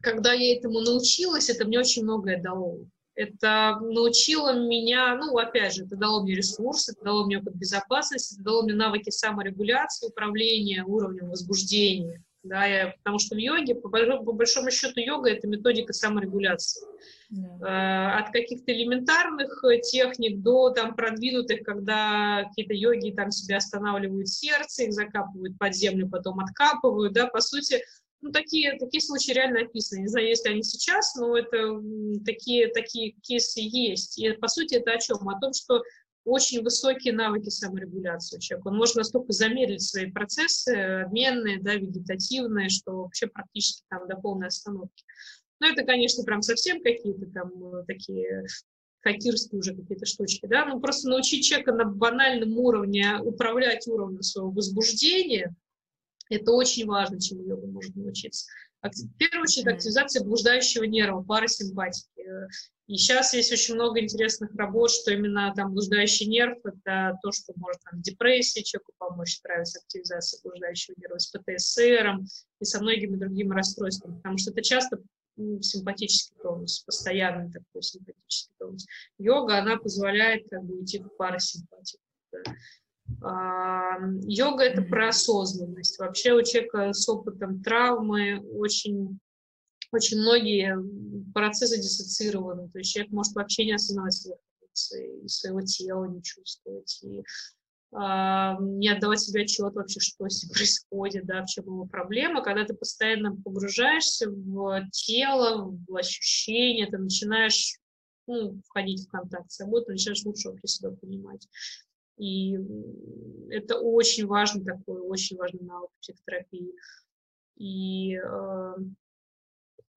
B: когда я этому научилась, это мне очень многое дало. Это научило меня, ну, опять же, это дало мне ресурсы, это дало мне опыт безопасности, это дало мне навыки саморегуляции, управления уровнем возбуждения да, я, потому что в йоге, по, по большому счету, йога – это методика саморегуляции. Yeah. Э, от каких-то элементарных э, техник до там продвинутых, когда какие-то йоги там себя останавливают сердце, их закапывают под землю, потом откапывают, да, по сути, ну, такие, такие случаи реально описаны. Не знаю, есть ли они сейчас, но это такие, такие кейсы есть. И, по сути, это о чем? О том, что очень высокие навыки саморегуляции у человека. Он может настолько замедлить свои процессы, обменные, да, вегетативные, что вообще практически там до полной остановки. Но это, конечно, прям совсем какие-то там э, такие хакерские уже какие-то штучки, да, ну просто научить человека на банальном уровне управлять уровнем своего возбуждения, это очень важно, чему йога может научиться. В первую очередь, активизация блуждающего нерва, парасимпатики. И сейчас есть очень много интересных работ, что именно там блуждающий нерв – это то, что может там, депрессии человеку помочь справиться с активизацией блуждающего нерва, с ПТСР и со многими другими расстройствами, потому что это часто симпатический тонус, постоянный такой симпатический тонус. Йога, она позволяет как бы уйти в парасимпатику. Да. А, йога – это про осознанность. Вообще у человека с опытом травмы очень очень многие процессы диссоциированы, то есть человек может вообще не осознавать своих эмоций, своего тела не чувствовать, и э, не отдавать себе отчет вообще, что с ним происходит, да, в чем его проблема. Когда ты постоянно погружаешься в тело, в ощущения, ты начинаешь ну, входить в контакт с собой, ты начинаешь лучше вообще себя понимать. И это очень важный такой, очень важный навык психотерапии. И э,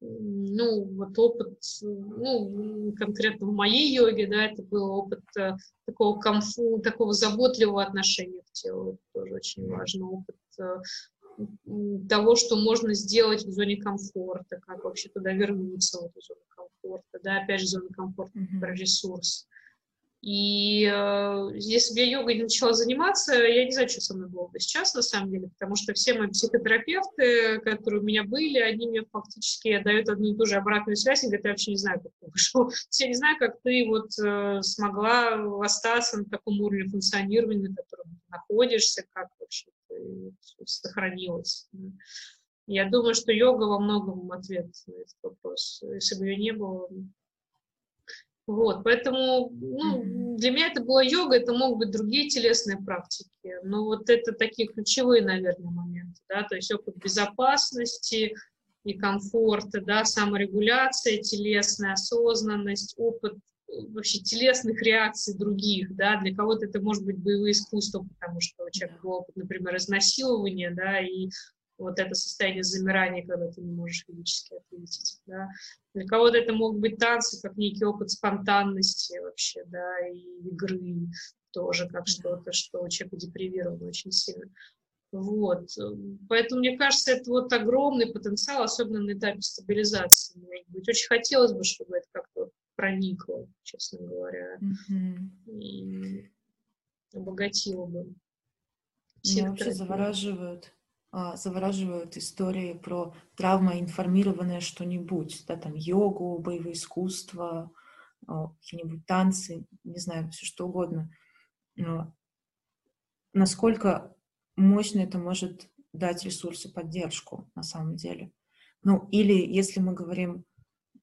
B: ну, вот опыт, ну, конкретно в моей йоге, да, это был опыт э, такого комфу, такого заботливого отношения к телу, это тоже очень важно, опыт э, того, что можно сделать в зоне комфорта, как вообще туда вернуться, в эту зону комфорта, да, опять же, зона комфорта, mm-hmm. про ресурс. И э, бы я йогой начала заниматься, я не знаю, что со мной было бы сейчас, на самом деле, потому что все мои психотерапевты, которые у меня были, они мне фактически дают одну и ту же обратную связь, и говорят, я вообще не знаю, как ты вышел. Я не знаю, как ты вот э, смогла остаться на таком уровне функционирования, на котором ты находишься, как вообще ты сохранилась. Я думаю, что йога во многом ответ на этот вопрос. Если бы ее не было, вот, поэтому ну, для меня это была йога, это могут быть другие телесные практики, но вот это такие ключевые, наверное, моменты, да, то есть опыт безопасности и комфорта, да, саморегуляция телесная, осознанность, опыт э, вообще телесных реакций других, да, для кого-то это может быть боевое искусство, потому что у человека был опыт, например, изнасилования, да, и вот это состояние замирания, когда ты не можешь физически ответить. Да. Для кого-то это могут быть танцы, как некий опыт спонтанности вообще, да, и игры тоже как что-то, что у человека депривировано очень сильно. Вот. Поэтому, мне кажется, это вот огромный потенциал, особенно на этапе стабилизации, может быть. Очень хотелось бы, чтобы это как-то проникло, честно говоря, mm-hmm. и обогатило бы.
A: Меня вообще завораживают завораживают истории про травмоинформированное что-нибудь, да, там йогу, боевые искусства, а, какие-нибудь танцы, не знаю, все что угодно. Но насколько мощно это может дать ресурсы поддержку на самом деле. Ну, или если мы говорим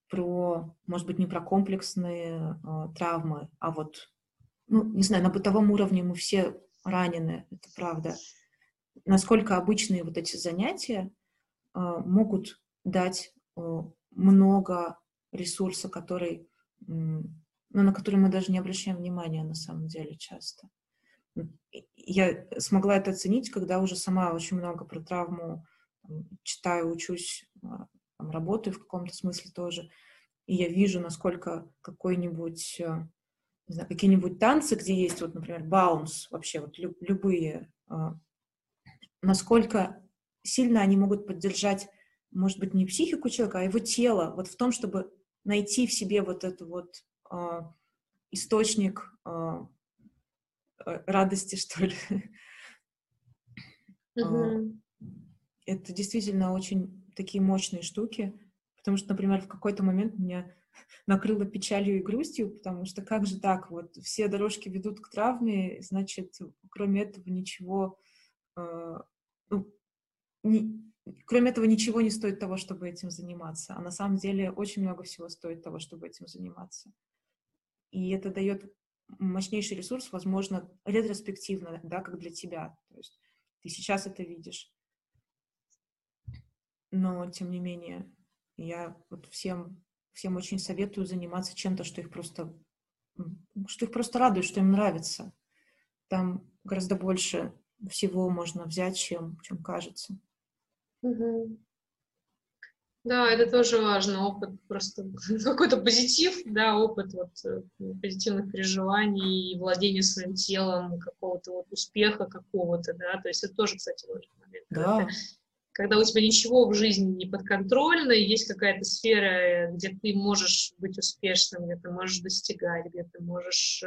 A: про, может быть, не про комплексные э, травмы, а вот, ну, не знаю, на бытовом уровне мы все ранены, это правда. Насколько обычные вот эти занятия э, могут дать э, много ресурса, который, э, ну, на который мы даже не обращаем внимания на самом деле часто. Я смогла это оценить, когда уже сама очень много про травму читаю, учусь а, там, работаю в каком-то смысле тоже, и я вижу, насколько какой-нибудь, э, не знаю, какие-нибудь танцы, где есть, вот, например, баунс, вообще вот люб, любые, насколько сильно они могут поддержать, может быть, не психику человека, а его тело, вот в том, чтобы найти в себе вот этот вот а, источник радости, что ли. Mm-hmm. Это действительно очень такие мощные штуки, потому что, например, в какой-то момент меня накрыло печалью и грустью, потому что как же так, вот все дорожки ведут к травме, значит, кроме этого ничего, э, ну, не, кроме этого ничего не стоит того, чтобы этим заниматься, а на самом деле очень много всего стоит того, чтобы этим заниматься. И это дает мощнейший ресурс, возможно, ретроспективно, да, как для тебя. То есть ты сейчас это видишь, но тем не менее я вот всем, всем очень советую заниматься чем-то, что их просто, что их просто радует, что им нравится. Там гораздо больше всего можно взять, чем, чем кажется.
B: Угу. Да, это тоже важно, опыт просто какой-то позитив, да, опыт вот э, позитивных переживаний, владения своим телом, какого-то вот успеха какого-то, да, то есть это тоже, кстати, важный момент.
A: Да
B: когда у тебя ничего в жизни не подконтрольно, есть какая-то сфера, где ты можешь быть успешным, где ты можешь достигать, где ты можешь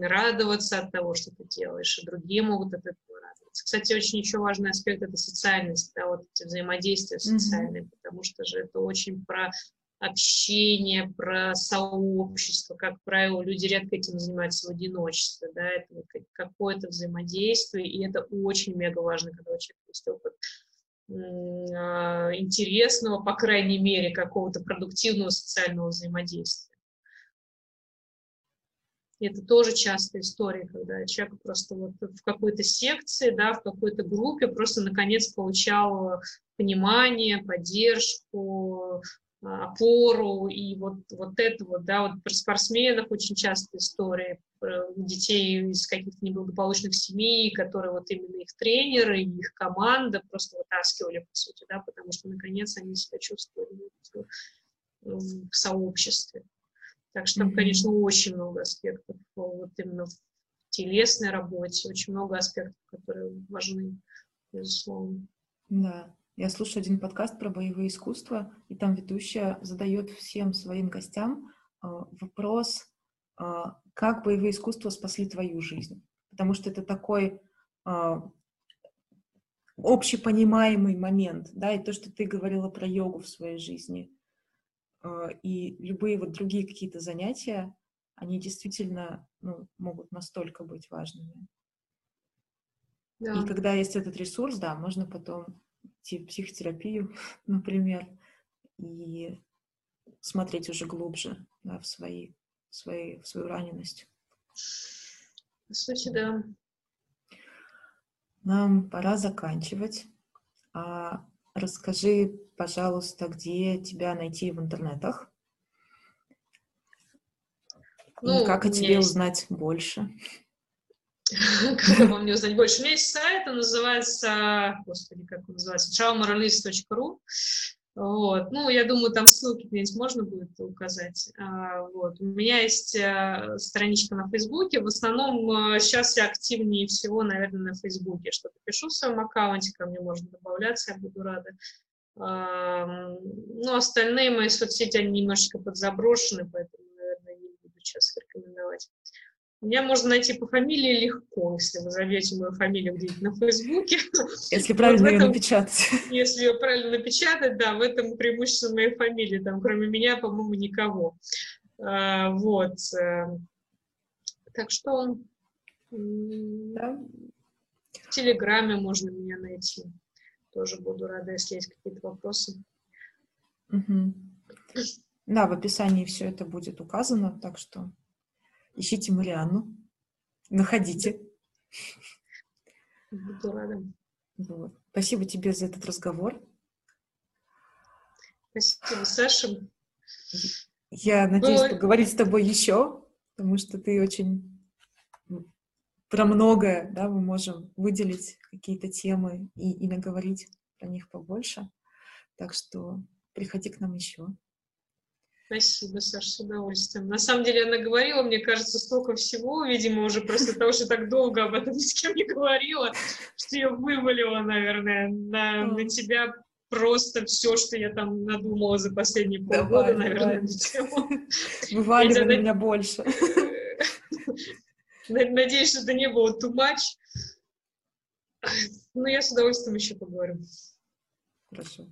B: радоваться от того, что ты делаешь, и другие могут от этого радоваться. Кстати, очень еще важный аспект — это социальность, да, вот эти взаимодействия социальные, mm-hmm. потому что же это очень про общение, про сообщество. Как правило, люди редко этим занимаются в одиночестве, да, это вот какое-то взаимодействие, и это очень мега важно, когда у человека есть опыт а, интересного, по крайней мере, какого-то продуктивного социального взаимодействия. И это тоже частая история, когда человек просто вот в какой-то секции, да, в какой-то группе просто наконец получал понимание, поддержку, опору, и вот, вот это вот, да, вот про спортсменов очень часто истории, про детей из каких-то неблагополучных семей, которые вот именно их тренеры, их команда просто вытаскивали, по сути, да, потому что, наконец, они себя чувствовали в, в сообществе. Так что там, конечно, очень много аспектов вот именно в телесной работе, очень много аспектов, которые важны, безусловно.
A: Да. Я слушаю один подкаст про боевые искусства, и там ведущая задает всем своим гостям э, вопрос, э, как боевые искусства спасли твою жизнь. Потому что это такой э, общепонимаемый момент, да, и то, что ты говорила про йогу в своей жизни, э, и любые вот другие какие-то занятия, они действительно ну, могут настолько быть важными. Да. И когда есть этот ресурс, да, можно потом идти в психотерапию, например, и смотреть уже глубже да, в, свои, в, свои, в свою раненость.
B: По сути, да.
A: Нам пора заканчивать. А расскажи, пожалуйста, где тебя найти в интернетах? Ну, и как о тебе есть... узнать больше?
B: как обо мне узнать больше. У меня есть сайт, он называется, господи, как он называется, traumorelease.ru. Вот. Ну, я думаю, там ссылки где-нибудь можно будет указать. А, вот. У меня есть а, страничка на Фейсбуке. В основном а, сейчас я активнее всего, наверное, на Фейсбуке. Что-то пишу в своем аккаунте, ко мне можно добавляться, я буду рада. Ну, остальные мои соцсети, они немножечко подзаброшены, поэтому, наверное, не буду сейчас рекомендовать. Меня можно найти по фамилии легко, если вы забьете мою фамилию где-нибудь на Фейсбуке.
A: Если правильно вот ее напечатать.
B: Если ее правильно напечатать, да, в этом преимущество моей фамилии. Там, кроме меня, по-моему, никого. А, вот. Э, так что да. в Телеграме можно меня найти. Тоже буду рада, если есть какие-то вопросы.
A: Угу. Да, в описании все это будет указано, так что ищите Марианну, находите.
B: Буду рада.
A: Вот. Спасибо тебе за этот разговор.
B: Спасибо, Саша.
A: Я надеюсь Было... поговорить с тобой еще, потому что ты очень про многое, да, мы можем выделить какие-то темы и, и наговорить про них побольше. Так что приходи к нам еще.
B: Спасибо, Саша, с удовольствием. На самом деле она говорила, мне кажется, столько всего, видимо, уже просто того, что так долго об этом ни с кем не говорила, что я вывалила, наверное, на, на тебя просто все, что я там надумала за последние полгода, давай, наверное, на тему.
A: Вываливай на меня больше.
B: Надеюсь, что это не было too much. Но я с удовольствием еще поговорю.
A: Хорошо.